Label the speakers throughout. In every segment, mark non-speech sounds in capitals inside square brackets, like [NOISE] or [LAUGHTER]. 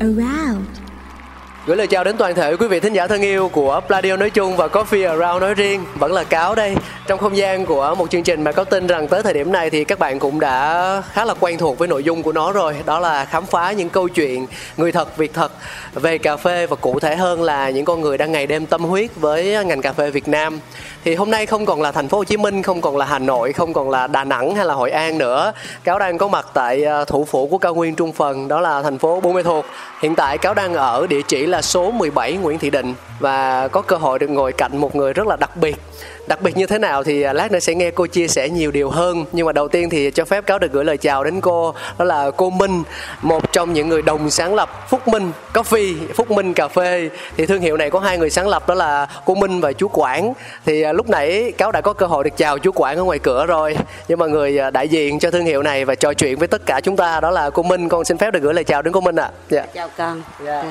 Speaker 1: around
Speaker 2: Gửi lời chào đến toàn thể quý vị thính giả thân yêu của Pladio nói chung và Coffee Around nói riêng Vẫn là Cáo đây Trong không gian của một chương trình mà có tin rằng tới thời điểm này thì các bạn cũng đã khá là quen thuộc với nội dung của nó rồi Đó là khám phá những câu chuyện người thật việc thật về cà phê Và cụ thể hơn là những con người đang ngày đêm tâm huyết với ngành cà phê Việt Nam thì hôm nay không còn là thành phố Hồ Chí Minh, không còn là Hà Nội, không còn là Đà Nẵng hay là Hội An nữa. Cáo đang có mặt tại ờ, thủ phủ của cao nguyên Trung Phần, đó là thành phố Buôn Mê Thuột. Hiện tại Cáo đang ở địa chỉ là số 17 Nguyễn Thị Định và có cơ hội được ngồi cạnh một người rất là đặc biệt. Đặc biệt như thế nào thì ờ, lát nữa sẽ nghe cô chia sẻ nhiều điều hơn. Nhưng mà đầu tiên thì cho phép Cáo được gửi lời chào đến cô, đó là cô Minh, một trong những người đồng sáng lập Phúc Minh Coffee, Phúc Minh Cà phê. Thì thương hiệu này có hai người sáng lập đó là cô Minh và chú Quảng. Thì à, lúc nãy cáo đã có cơ hội được chào chú Quảng ở ngoài cửa rồi nhưng mà người à, đại diện cho thương hiệu này và trò chuyện với tất cả chúng ta đó là cô Minh con xin phép được gửi lời chào đến cô Minh ạ dạ
Speaker 3: chào con
Speaker 2: Dạ.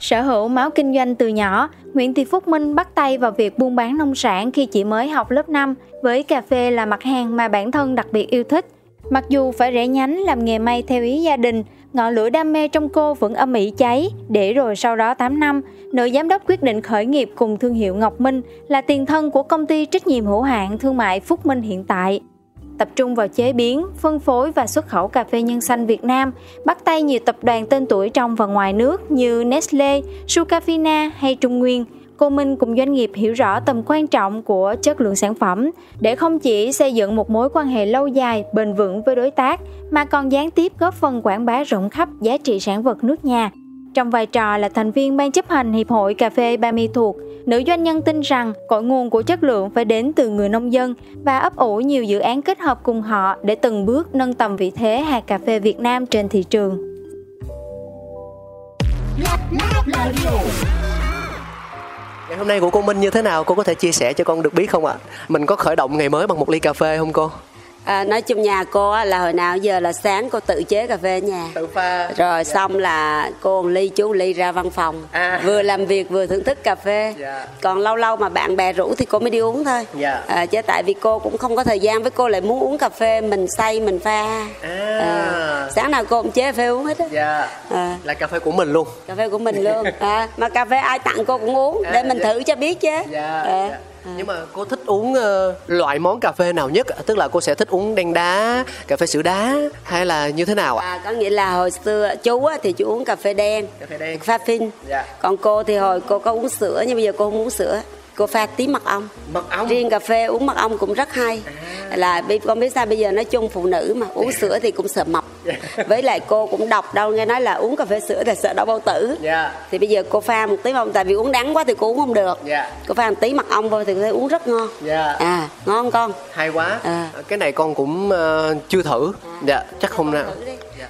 Speaker 4: Sở hữu máu kinh doanh từ nhỏ, Nguyễn Thị Phúc Minh bắt tay vào việc buôn bán nông sản khi chỉ mới học lớp 5, với cà phê là mặt hàng mà bản thân đặc biệt yêu thích. Mặc dù phải rẽ nhánh làm nghề may theo ý gia đình, ngọn lửa đam mê trong cô vẫn âm ỉ cháy, để rồi sau đó 8 năm, nữ giám đốc quyết định khởi nghiệp cùng thương hiệu Ngọc Minh là tiền thân của công ty trách nhiệm hữu hạn thương mại Phúc Minh hiện tại tập trung vào chế biến, phân phối và xuất khẩu cà phê nhân xanh Việt Nam, bắt tay nhiều tập đoàn tên tuổi trong và ngoài nước như Nestle, Sucafina hay Trung Nguyên. Cô Minh cùng doanh nghiệp hiểu rõ tầm quan trọng của chất lượng sản phẩm để không chỉ xây dựng một mối quan hệ lâu dài, bền vững với đối tác mà còn gián tiếp góp phần quảng bá rộng khắp giá trị sản vật nước nhà. Trong vai trò là thành viên ban chấp hành Hiệp hội Cà phê Ba Mi Thuộc, nữ doanh nhân tin rằng cội nguồn của chất lượng phải đến từ người nông dân và ấp ủ nhiều dự án kết hợp cùng họ để từng bước nâng tầm vị thế hạt cà phê Việt Nam trên thị trường.
Speaker 2: ngày hôm nay của cô Minh như thế nào? Cô có thể chia sẻ cho con được biết không ạ? Mình có khởi động ngày mới bằng một ly cà phê không cô?
Speaker 3: À, nói chung nhà cô là hồi nào giờ là sáng cô tự chế cà phê ở nhà.
Speaker 2: Tự pha.
Speaker 3: Rồi xong là cô một ly chú một ly ra văn phòng.
Speaker 2: À.
Speaker 3: vừa làm việc vừa thưởng thức cà phê.
Speaker 2: Dạ.
Speaker 3: còn lâu lâu mà bạn bè rủ thì cô mới đi uống thôi.
Speaker 2: Dạ.
Speaker 3: à, chứ tại vì cô cũng không có thời gian với cô lại muốn uống cà phê mình xay mình pha.
Speaker 2: À.
Speaker 3: À, sáng nào cô cũng chế cà phê uống hết á.
Speaker 2: Dạ.
Speaker 3: À,
Speaker 2: là cà phê của mình luôn.
Speaker 3: Cà phê của mình luôn. [LAUGHS] À, mà cà phê ai tặng cô cũng uống
Speaker 2: À,
Speaker 3: để mình
Speaker 2: dạ.
Speaker 3: thử cho biết chứ.
Speaker 2: Dạ,
Speaker 3: À,
Speaker 2: dạ. Nhưng mà cô thích uống ờ, loại món cà phê nào nhất tức là cô sẽ thích uống đen đá cà phê sữa đá hay là như thế nào ạ?
Speaker 3: À, có nghĩa là hồi xưa chú á, thì chú uống cà phê đen.
Speaker 2: Cà phê đen.
Speaker 3: pha phin.
Speaker 2: Dạ.
Speaker 3: còn cô thì hồi cô có uống sữa nhưng bây giờ cô không uống sữa cô pha tí mật ong.
Speaker 2: Mật ong?
Speaker 3: Riêng cà phê uống mật ong cũng rất hay.
Speaker 2: À.
Speaker 3: là con biết sao? Bây giờ nói chung phụ nữ mà uống sữa thì cũng sợ mập.
Speaker 2: Dạ.
Speaker 3: với lại cô cũng đọc đâu nghe nói là uống cà phê sữa là sợ đau bao tử.
Speaker 2: Dạ.
Speaker 3: thì bây giờ cô pha một tí mật ong tại vì uống đắng quá thì cô uống không được.
Speaker 2: Dạ.
Speaker 3: cô pha một tí mật ong vô thì cô thấy uống rất ngon.
Speaker 2: Dạ.
Speaker 3: à ngon con?
Speaker 2: Hay quá.
Speaker 3: À.
Speaker 2: cái này con cũng ờ, chưa thử. Dạ chắc không nào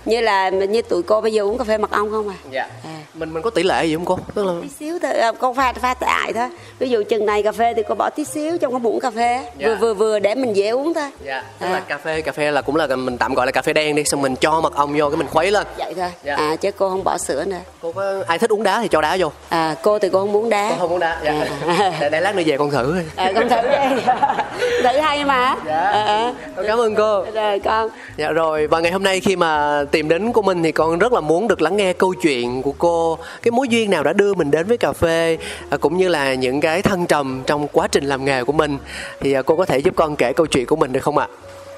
Speaker 3: Như là như tụi cô bây giờ uống cà phê mật ong không à?
Speaker 2: Dạ.
Speaker 3: À.
Speaker 2: mình mình có tỷ lệ gì không cô? Tức là
Speaker 3: tí xíu thôi. À, con pha pha tại thôi. Ví dụ chừng này cà phê thì cô bỏ tí xíu trong cái muỗng cà phê.
Speaker 2: Dạ.
Speaker 3: vừa vừa vừa để mình dễ uống thôi.
Speaker 2: Dạ. Tức
Speaker 3: À.
Speaker 2: là cà phê cà phê là cũng là mình tạm gọi là cà phê đen đi xong mình cho mật ong vô cái mình khuấy lên.
Speaker 3: Vậy thôi.
Speaker 2: Dạ.
Speaker 3: à chứ cô không bỏ sữa nữa.
Speaker 2: Cô có ai thích uống đá thì cho đá vô.
Speaker 3: À cô thì cô không muốn đá.
Speaker 2: Con không uống đá dạ.
Speaker 3: À. [LAUGHS]
Speaker 2: để, để lát nữa về con thử
Speaker 3: à, con thử đi. [LAUGHS] Thử hay mà.
Speaker 2: Dạ.
Speaker 3: À,
Speaker 2: con cảm ơn cô.
Speaker 3: Rồi con.
Speaker 2: Dạ rồi và ngày hôm nay khi mà tìm đến cô Minh thì con rất là muốn được lắng nghe câu chuyện của cô cái mối duyên nào đã đưa mình đến với cà phê à, cũng như là những cái thăng trầm trong quá trình làm nghề của mình thì à, cô có thể giúp con kể câu chuyện của mình được không ạ?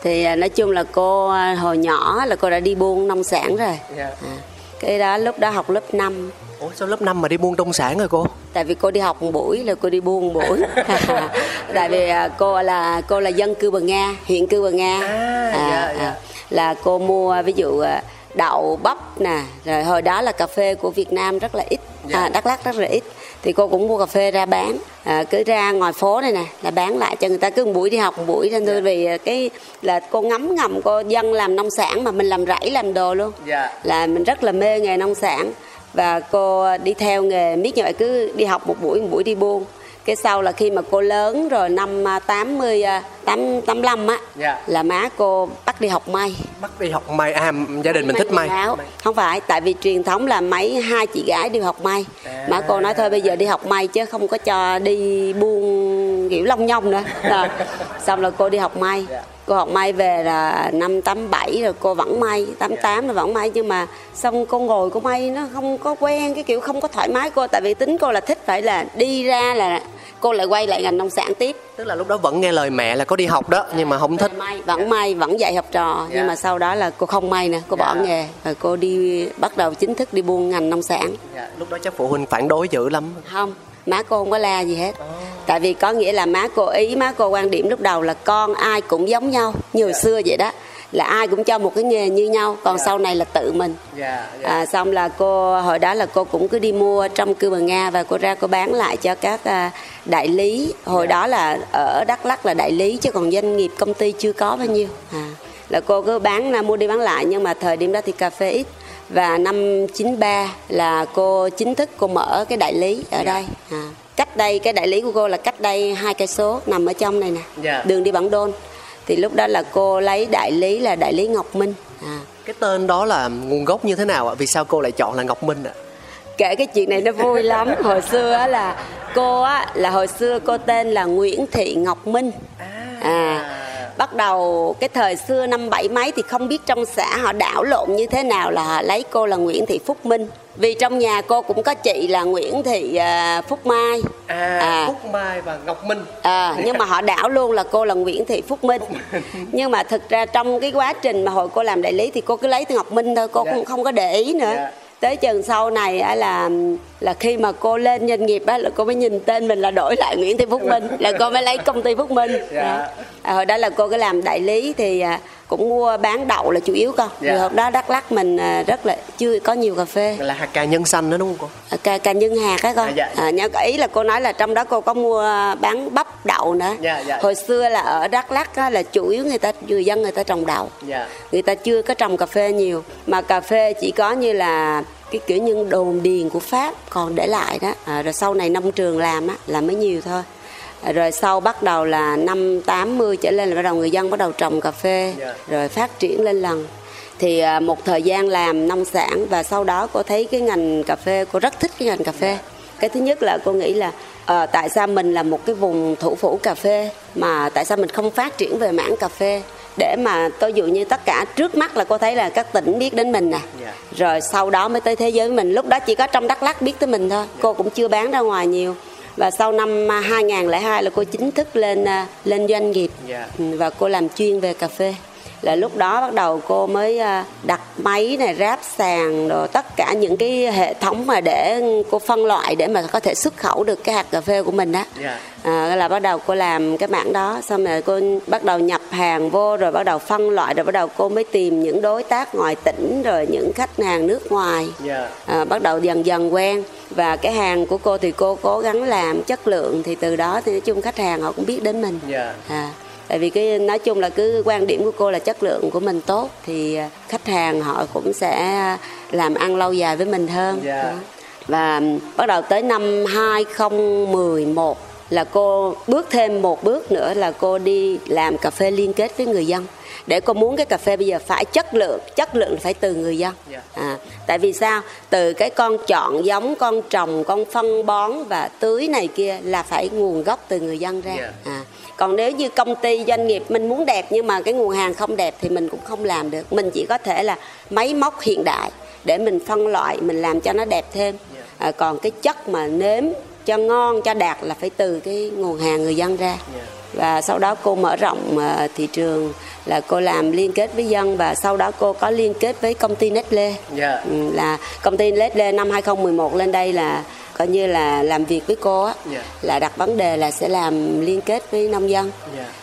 Speaker 3: thì à, nói chung là cô à, hồi nhỏ là cô đã đi buôn nông sản rồi
Speaker 2: Dạ.
Speaker 3: à, cái đó lúc đó học lớp 5
Speaker 2: Ủa sao lớp 5 mà đi buôn nông sản rồi cô?
Speaker 3: tại vì cô đi học một buổi là cô đi buôn một buổi [LAUGHS] [LAUGHS] tại vì à, cô là cô là dân cư bờ nga huyện cư bờ nga
Speaker 2: À, dạ, dạ.
Speaker 3: là cô mua ví dụ à, đậu bắp nè rồi hồi đó là cà phê của Việt Nam rất là ít
Speaker 2: Dạ.
Speaker 3: à, Đắk Lắk rất là ít thì cô cũng mua cà phê ra bán à, cứ ra ngoài phố này nè là bán lại cho người ta cứ một buổi đi học một buổi nên
Speaker 2: Dạ.
Speaker 3: thôi vì à, cái là cô ngấm ngầm cô dân làm nông sản mà mình làm rẫy làm đồ luôn
Speaker 2: Dạ.
Speaker 3: là mình rất là mê nghề nông sản và cô đi theo nghề miết như vậy cứ đi học một buổi một buổi đi buôn cái sau là khi mà cô lớn rồi năm à, 80 à, tám 85 á
Speaker 2: Dạ.
Speaker 3: là má cô bắt đi học may.
Speaker 2: Bắt đi học may. À gia đình mình thích may.
Speaker 3: không phải tại vì truyền thống là mấy hai chị gái đi học may.
Speaker 2: À.
Speaker 3: má cô nói thôi bây giờ đi học may chứ không có cho đi buôn kiểu long nhông nữa. Rồi [LAUGHS] xong là cô đi học may.
Speaker 2: Dạ.
Speaker 3: cô học may về là năm 87 rồi cô vẫn may. 88 rồi vẫn may nhưng mà xong cô ngồi cô may nó không có quen cái kiểu không có thoải mái cô. Tại vì tính cô là thích phải là đi ra là cô lại quay lại ngành nông sản tiếp
Speaker 2: Tức là lúc đó vẫn nghe lời mẹ là có đi học đó nhưng mà không thích.
Speaker 3: may vẫn may vẫn dạy học trò
Speaker 2: Dạ.
Speaker 3: nhưng mà sau đó là cô không may nè cô bỏ
Speaker 2: Dạ.
Speaker 3: nghề rồi cô đi bắt đầu chính thức đi buôn ngành nông sản
Speaker 2: Dạ, lúc đó chắc phụ huynh phản đối dữ lắm.
Speaker 3: không má cô không có la gì hết tại vì có nghĩa là má cô ý má cô quan điểm lúc đầu là con ai cũng giống nhau như hồi xưa vậy đó là ai cũng cho một cái nghề như nhau còn sau này là tự mình
Speaker 2: Dạ,
Speaker 3: à, xong là cô hồi đó là cô cũng cứ đi mua trong cư bờ nga và cô ra cô bán lại cho các à, đại lý hồi đó là ở đắk lắc là đại lý chứ còn doanh nghiệp công ty chưa có bao nhiêu. À, là cô cứ bán à, mua đi bán lại nhưng mà thời điểm đó thì cà phê ít. Và năm 93 là cô chính thức cô mở cái đại lý ở đây. À, cách đây cái đại lý của cô là cách đây hai cây số nằm ở trong này nè.
Speaker 2: Dạ.
Speaker 3: đường đi bản đôn. Thì lúc đó là cô lấy đại lý là đại lý ngọc minh. À,
Speaker 2: Cái tên đó là nguồn gốc như thế nào ạ? Vì sao cô lại chọn là Ngọc Minh ạ?
Speaker 3: Kể cái chuyện này nó vui lắm. Hồi xưa á là cô á là hồi xưa cô tên là Nguyễn Thị Ngọc Minh. À bắt đầu cái thời xưa năm bảy mấy thì không biết trong xã họ đảo lộn như thế nào là họ lấy cô là Nguyễn Thị Phúc Minh. Vì trong nhà cô cũng có chị là Nguyễn Thị à, Phúc Mai.
Speaker 2: À, Phúc Mai và Ngọc Minh.
Speaker 3: À, nhưng mà họ đảo luôn là cô là Nguyễn Thị Phúc Minh. [LAUGHS] Nhưng mà thực ra trong cái quá trình mà hồi cô làm đại lý thì cô cứ lấy từ Ngọc Minh thôi cô
Speaker 2: Dạ.
Speaker 3: cũng không có để ý nữa.
Speaker 2: Dạ.
Speaker 3: Tới chừng sau này á là là khi mà cô lên doanh nghiệp á là cô mới nhìn tên mình là đổi lại Nguyễn Thị Phúc Minh là cô mới lấy công ty Phúc Minh
Speaker 2: Dạ.
Speaker 3: Đó. à, hồi đó là cô cứ làm đại lý thì à, cũng mua bán đậu là chủ yếu con
Speaker 2: Dạ.
Speaker 3: vì hôm đó Đắk Lắk mình à, rất là chưa có nhiều cà phê
Speaker 2: Là hạt cà nhân xanh đó đúng không cô?
Speaker 3: Cà, cà nhân hạt á con
Speaker 2: À, dạ.
Speaker 3: à, ý là cô nói là trong đó cô có mua bán bắp đậu nữa
Speaker 2: Dạ, dạ.
Speaker 3: hồi xưa là ở đắk lắc á, là chủ yếu người ta người dân người ta trồng đậu
Speaker 2: Dạ.
Speaker 3: người ta chưa có trồng cà phê nhiều mà cà phê chỉ có như là cái kiểu như đồn điền của pháp còn để lại đó. À, rồi sau này nông trường làm á là mới nhiều thôi. À, rồi sau bắt đầu là năm 80 trở lên là bắt đầu người dân bắt đầu trồng cà phê
Speaker 2: Dạ.
Speaker 3: rồi phát triển lên lần. Thì à, một thời gian làm nông sản và sau đó cô thấy cái ngành cà phê cô rất thích cái ngành cà phê. Cái thứ nhất là cô nghĩ là ờ, tại sao mình là một cái vùng thủ phủ cà phê mà tại sao mình không phát triển về mảng cà phê để mà tôi dụ như tất cả trước mắt là cô thấy là các tỉnh biết đến mình nè.
Speaker 2: Dạ.
Speaker 3: rồi sau đó mới tới thế giới mình. Lúc đó chỉ có trong đắk lắc biết tới mình thôi. Cô cũng chưa bán ra ngoài nhiều. Và sau năm à, 2002 là cô chính thức lên à, lên doanh nghiệp.
Speaker 2: Dạ.
Speaker 3: Ừ, và cô làm chuyên về cà phê. Là lúc đó bắt đầu cô mới à, đặt máy này ráp sàn rồi tất cả những cái hệ thống mà để cô phân loại để mà có thể xuất khẩu được cái hạt cà phê của mình đó
Speaker 2: Dạ.
Speaker 3: à, là bắt đầu cô làm cái mảng đó. Xong rồi cô bắt đầu nhập hàng vô rồi bắt đầu phân loại rồi bắt đầu cô mới tìm những đối tác ngoài tỉnh rồi những khách hàng nước ngoài
Speaker 2: Dạ.
Speaker 3: à, bắt đầu dần dần quen và cái hàng của cô thì cô cố gắng làm chất lượng thì từ đó thì nói chung khách hàng họ cũng biết đến mình
Speaker 2: Dạ.
Speaker 3: à, tại vì cái nói chung là cứ quan điểm của cô là chất lượng của mình tốt thì à, khách hàng họ cũng sẽ làm ăn lâu dài với mình hơn
Speaker 2: Dạ.
Speaker 3: Đó. và bắt đầu tới năm 2011 là cô bước thêm một bước nữa là cô đi làm cà phê liên kết với người dân để cô muốn cái cà phê bây giờ phải chất lượng chất lượng phải từ người dân
Speaker 2: Dạ.
Speaker 3: à, tại vì sao từ cái con chọn giống con trồng con phân bón và tưới này kia là phải nguồn gốc từ người dân ra
Speaker 2: Dạ.
Speaker 3: à, còn nếu như công ty doanh nghiệp mình muốn đẹp nhưng mà cái nguồn hàng không đẹp thì mình cũng không làm được mình chỉ có thể là máy móc hiện đại để mình phân loại mình làm cho nó đẹp thêm
Speaker 2: Dạ.
Speaker 3: à, còn cái chất mà nếm cho ngon cho đạt là phải từ cái nguồn hàng người dân ra
Speaker 2: Dạ.
Speaker 3: và sau đó cô mở rộng ờ, thị trường là cô làm liên kết với dân và sau đó cô có liên kết với công ty Nestle
Speaker 2: Dạ.
Speaker 3: Ừ, là công ty Nestle năm 2011 lên đây là coi như là làm việc với cô á
Speaker 2: Dạ.
Speaker 3: là đặt vấn đề là sẽ làm liên kết với nông dân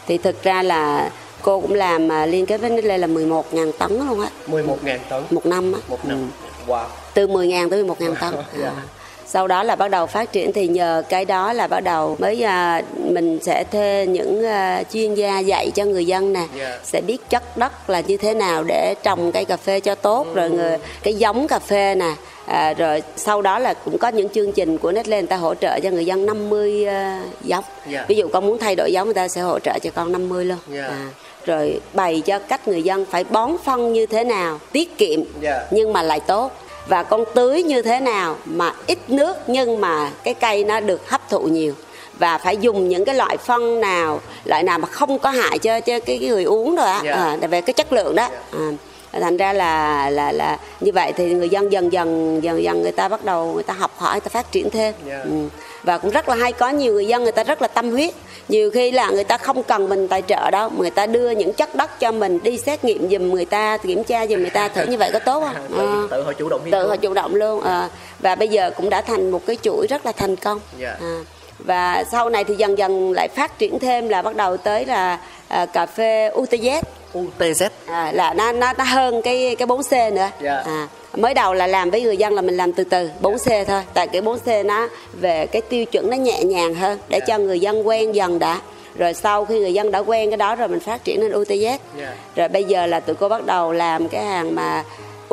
Speaker 3: thì thực ra là cô cũng làm à, liên kết với Nestle là 11.000 tấn luôn á
Speaker 2: 11.000 tấn
Speaker 3: một năm á
Speaker 2: một năm. Wow.
Speaker 3: từ 10.000 tới 11.000 tấn [LAUGHS]
Speaker 2: Dạ.
Speaker 3: À. sau đó là bắt đầu phát triển thì nhờ cái đó là bắt đầu mới à, mình sẽ thuê những à, chuyên gia dạy cho người dân nè
Speaker 2: Dạ.
Speaker 3: sẽ biết chất đất là như thế nào để trồng cây cà phê cho tốt rồi người, cái giống cà phê nè à, rồi sau đó là cũng có những chương trình của Nestle người ta hỗ trợ cho người dân 50 à, giống
Speaker 2: Dạ.
Speaker 3: ví dụ con muốn thay đổi giống người ta sẽ hỗ trợ cho con 50 luôn
Speaker 2: Dạ.
Speaker 3: à, rồi bày cho cách người dân phải bón phân như thế nào tiết kiệm
Speaker 2: Dạ.
Speaker 3: nhưng mà lại tốt và con tưới như thế nào mà ít nước nhưng mà cái cây nó được hấp thụ nhiều và phải dùng những cái loại phân nào loại nào mà không có hại cho cho cái, cái người uống rồi á
Speaker 2: Dạ.
Speaker 3: à, về cái chất lượng đó à, thành ra là là là như vậy thì người dân dần dần dần dần người ta bắt đầu người ta học hỏi người ta phát triển thêm
Speaker 2: Dạ.
Speaker 3: ừ. Và cũng rất là hay có nhiều người dân người ta rất là tâm huyết. Nhiều khi là người ta không cần mình tài trợ đâu người ta đưa những chất đất cho mình đi xét nghiệm giùm người ta kiểm tra giùm người ta thử như vậy có tốt không?
Speaker 2: Tự,
Speaker 3: Ờ.
Speaker 2: tự họ chủ động
Speaker 3: tự họ chủ động luôn à, và bây giờ cũng đã thành một cái chuỗi rất là thành công. À, và sau này thì dần dần lại phát triển thêm là bắt đầu tới là à, cà phê UTZ
Speaker 2: UTZ.
Speaker 3: à, là nó nó nó hơn cái cái 4C nữa
Speaker 2: Dạ.
Speaker 3: à, mới đầu là làm với người dân là mình làm từ từ 4C thôi tại cái 4C nó về cái tiêu chuẩn nó nhẹ nhàng hơn để cho người dân quen dần đã rồi sau khi người dân đã quen cái đó rồi mình phát triển lên UTZ
Speaker 2: Dạ.
Speaker 3: rồi bây giờ là tụi cô bắt đầu làm cái hàng mà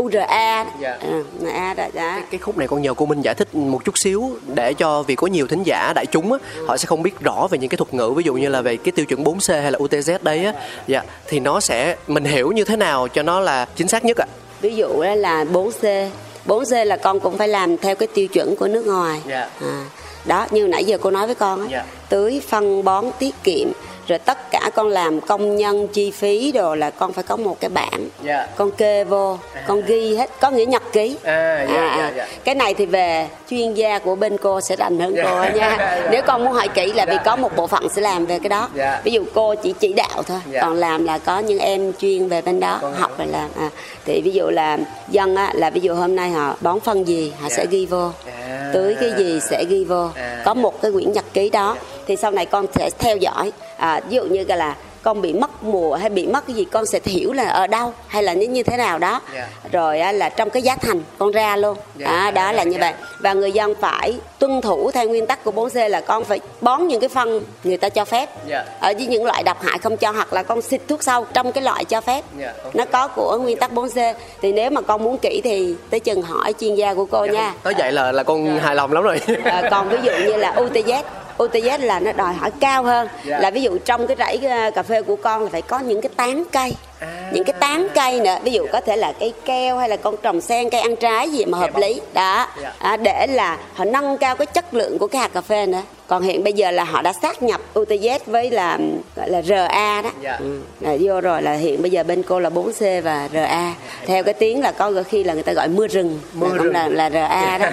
Speaker 3: URA
Speaker 2: Dạ.
Speaker 3: à, A đó, đó.
Speaker 2: cái khúc này con nhờ cô Minh giải thích một chút xíu để cho vì có nhiều thính giả đại chúng á, họ sẽ không biết rõ về những cái thuật ngữ ví dụ như là về cái tiêu chuẩn 4C hay là UTZ đấy á, dạ thì nó sẽ mình hiểu như thế nào cho nó là chính xác nhất ạ.
Speaker 3: ví dụ là 4C 4C là con cũng phải làm theo cái tiêu chuẩn của nước ngoài
Speaker 2: Dạ.
Speaker 3: à, đó như nãy giờ cô nói với con á
Speaker 2: Dạ.
Speaker 3: tưới phân bón tiết kiệm rồi tất cả con làm công nhân chi phí đồ là con phải có một cái bảng
Speaker 2: Dạ.
Speaker 3: con kê vô con ghi hết có nghĩa nhật ký
Speaker 2: À, dạ, dạ, dạ.
Speaker 3: cái này thì về chuyên gia của bên cô sẽ rành hơn
Speaker 2: Dạ.
Speaker 3: cô nha [LAUGHS]
Speaker 2: Dạ.
Speaker 3: nếu con muốn hỏi kỹ là vì có một bộ phận sẽ làm về cái đó
Speaker 2: Dạ.
Speaker 3: ví dụ cô chỉ chỉ đạo thôi
Speaker 2: Dạ.
Speaker 3: còn làm là có những em chuyên về bên đó
Speaker 2: Con
Speaker 3: học rồi làm à, thì ví dụ là dân á là ví dụ hôm nay họ bón phân gì họ
Speaker 2: Dạ.
Speaker 3: sẽ ghi vô
Speaker 2: À.
Speaker 3: tưới cái gì sẽ ghi vô
Speaker 2: À.
Speaker 3: có một cái quyển nhật ký đó thì sau này con sẽ theo dõi à, ví dụ như là con bị mất mùa hay bị mất cái gì con sẽ hiểu là ở đâu hay là như như thế nào đó
Speaker 2: Dạ.
Speaker 3: rồi á, là trong cái giá thành con ra luôn
Speaker 2: Dạ.
Speaker 3: à, đó là như
Speaker 2: Dạ.
Speaker 3: vậy và người dân phải tuân thủ theo nguyên tắc của 4C là con phải bón những cái phân người ta cho phép
Speaker 2: Dạ.
Speaker 3: ở với những loại độc hại không cho hoặc là con xịt thuốc sâu trong cái loại cho phép
Speaker 2: Dạ, con
Speaker 3: nó có của nguyên tắc 4C thì nếu mà con muốn kỹ thì tới chừng hỏi chuyên gia của cô
Speaker 2: Dạ,
Speaker 3: nha
Speaker 2: Tới vậy là là con hài lòng lắm rồi.
Speaker 3: à, còn ví dụ như là [LAUGHS] UTZ UTZ là nó đòi hỏi cao hơn
Speaker 2: Dạ.
Speaker 3: là ví dụ trong cái rẫy ờ, cà phê của con là phải có những cái tán cây
Speaker 2: À.
Speaker 3: những cái tán cây nữa ví dụ có thể là cây keo hay là con trồng sen cây ăn trái gì mà hợp lý đó
Speaker 2: Dạ.
Speaker 3: à, để là họ nâng cao cái chất lượng của cái hạt cà phê nữa còn hiện bây giờ là họ đã sát nhập UTZ với là gọi là RA đó
Speaker 2: Dạ.
Speaker 3: ừ. là vô rồi là hiện bây giờ bên cô là 4C và RA theo cái tiếng là có đôi khi là người ta gọi mưa rừng
Speaker 2: Mưa
Speaker 3: là
Speaker 2: rừng.
Speaker 3: là, là RA đó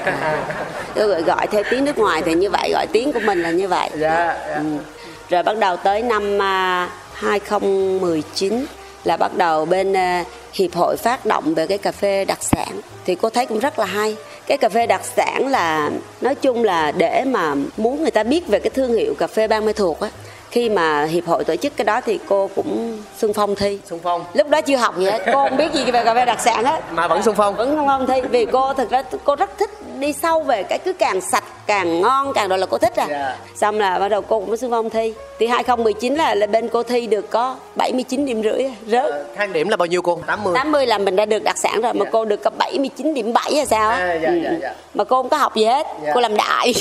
Speaker 3: Tôi gọi, gọi theo tiếng nước ngoài thì như vậy gọi tiếng của mình là như vậy
Speaker 2: Dạ, dạ.
Speaker 3: Ừ. rồi bắt đầu tới năm à, 2019 là bắt đầu bên à, hiệp hội phát động về cái cà phê đặc sản thì cô thấy cũng rất là hay cái cà phê đặc sản là nói chung là để mà muốn người ta biết về cái thương hiệu cà phê Ban Mê Thuộc á khi mà hiệp hội tổ chức cái đó thì cô cũng xung phong thi
Speaker 2: Xung phong.
Speaker 3: lúc đó chưa học gì hết cô không biết gì về cà phê đặc sản hết
Speaker 2: Mà vẫn xung phong.
Speaker 3: vẫn xung phong thi vì cô thực ra cô rất thích đi sâu về cái cứ càng sạch càng ngon càng rồi là cô thích à
Speaker 2: Dạ.
Speaker 3: xong là bắt đầu cô cũng xung phong thi thì 2019 là, là bên cô thi được có 79 điểm rưỡi à, rớt
Speaker 2: Ờ, Thang điểm là bao nhiêu cô? 80.
Speaker 3: 80 là mình đã được đặc sản rồi mà
Speaker 2: Dạ.
Speaker 3: cô được có 79 điểm 7 hay sao á.
Speaker 2: À, dạ,
Speaker 3: ừ.
Speaker 2: dạ.
Speaker 3: mà cô không có học gì hết
Speaker 2: Dạ.
Speaker 3: cô làm đại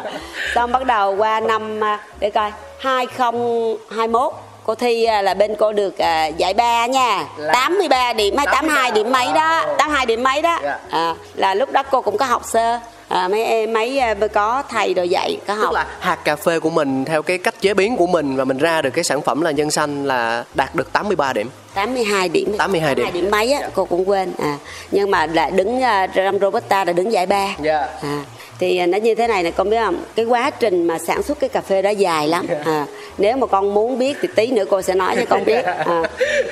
Speaker 3: [LAUGHS] xong bắt đầu qua năm à, để coi 2021 cô thi à, là bên cô được à, giải ba nha
Speaker 2: Là-
Speaker 3: 83 điểm hay 82 điểm mấy đó
Speaker 2: Wow.
Speaker 3: 82 điểm mấy đó
Speaker 2: Dạ.
Speaker 3: à, là lúc đó cô cũng có học sơ à, mấy em mấy à, có thầy đồ dạy có
Speaker 2: Tức
Speaker 3: học
Speaker 2: là hạt cà phê của mình theo cái cách chế biến của mình và mình ra được cái sản phẩm là nhân xanh là đạt được 83 điểm.
Speaker 3: 82 điểm
Speaker 2: 82 điểm.
Speaker 3: điểm mấy á cô cũng quên à nhưng mà là đứng à, Ram Robusta là đứng giải ba
Speaker 2: Dạ.
Speaker 3: à, thì à, nó như thế này này con biết không cái quá trình mà sản xuất cái cà phê đó dài lắm à, nếu mà con muốn biết thì tí nữa cô sẽ nói cho con biết [LAUGHS] à,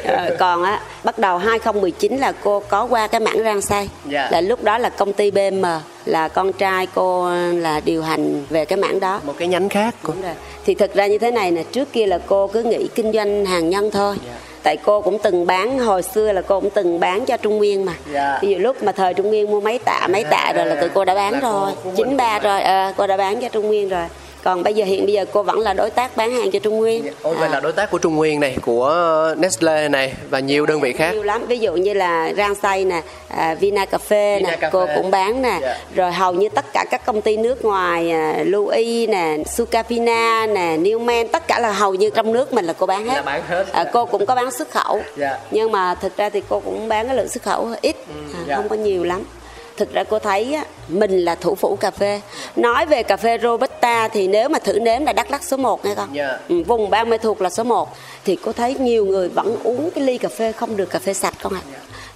Speaker 3: à, còn á bắt đầu 2019 là cô có qua cái mảng rang xay
Speaker 2: Dạ.
Speaker 3: là lúc đó là công ty BM là con trai cô là điều hành về cái mảng đó
Speaker 2: một cái nhánh khác
Speaker 3: rồi. Thì thực ra như thế này nè, trước kia là cô cứ nghĩ kinh doanh hàng nhân thôi.
Speaker 2: Dạ.
Speaker 3: Tại cô cũng từng bán hồi xưa là cô cũng từng bán cho Trung Nguyên mà.
Speaker 2: Dạ.
Speaker 3: Ví dụ lúc mà thời Trung Nguyên mua mấy tạ mấy tạ rồi là tụi cô đã bán
Speaker 2: Là
Speaker 3: rồi.
Speaker 2: cũng bình
Speaker 3: Chín ba rồi, ờ, cô đã bán cho Trung Nguyên rồi. Còn bây giờ hiện bây giờ cô vẫn là đối tác bán hàng cho Trung Nguyên.
Speaker 2: Ôi, vậy
Speaker 3: À.
Speaker 2: là đối tác của Trung Nguyên này, của Nestle này và nhiều đơn vị khác.
Speaker 3: nhiều lắm ví dụ như là rang nè à, vina cà phê nè cô cũng bán nè
Speaker 2: Dạ.
Speaker 3: rồi hầu như tất cả các công ty nước ngoài à, Louis nè Sucapina nè Newman tất cả là hầu như trong nước mình là cô bán hết,
Speaker 2: Là bán hết.
Speaker 3: À, cô cũng có bán xuất khẩu
Speaker 2: Dạ.
Speaker 3: nhưng mà thực ra thì cô cũng bán cái lượng xuất khẩu ít à,
Speaker 2: dạ.
Speaker 3: không có nhiều lắm thực ra cô thấy á, mình là thủ phủ cà phê. Nói về cà phê robusta thì nếu mà thử nếm là đắk lắc số 1 nghe con.
Speaker 2: Dạ.
Speaker 3: Ừ, vùng Ban Mê Thuộc là số 1 thì cô thấy nhiều người vẫn uống cái ly cà phê không được cà phê sạch không ạ.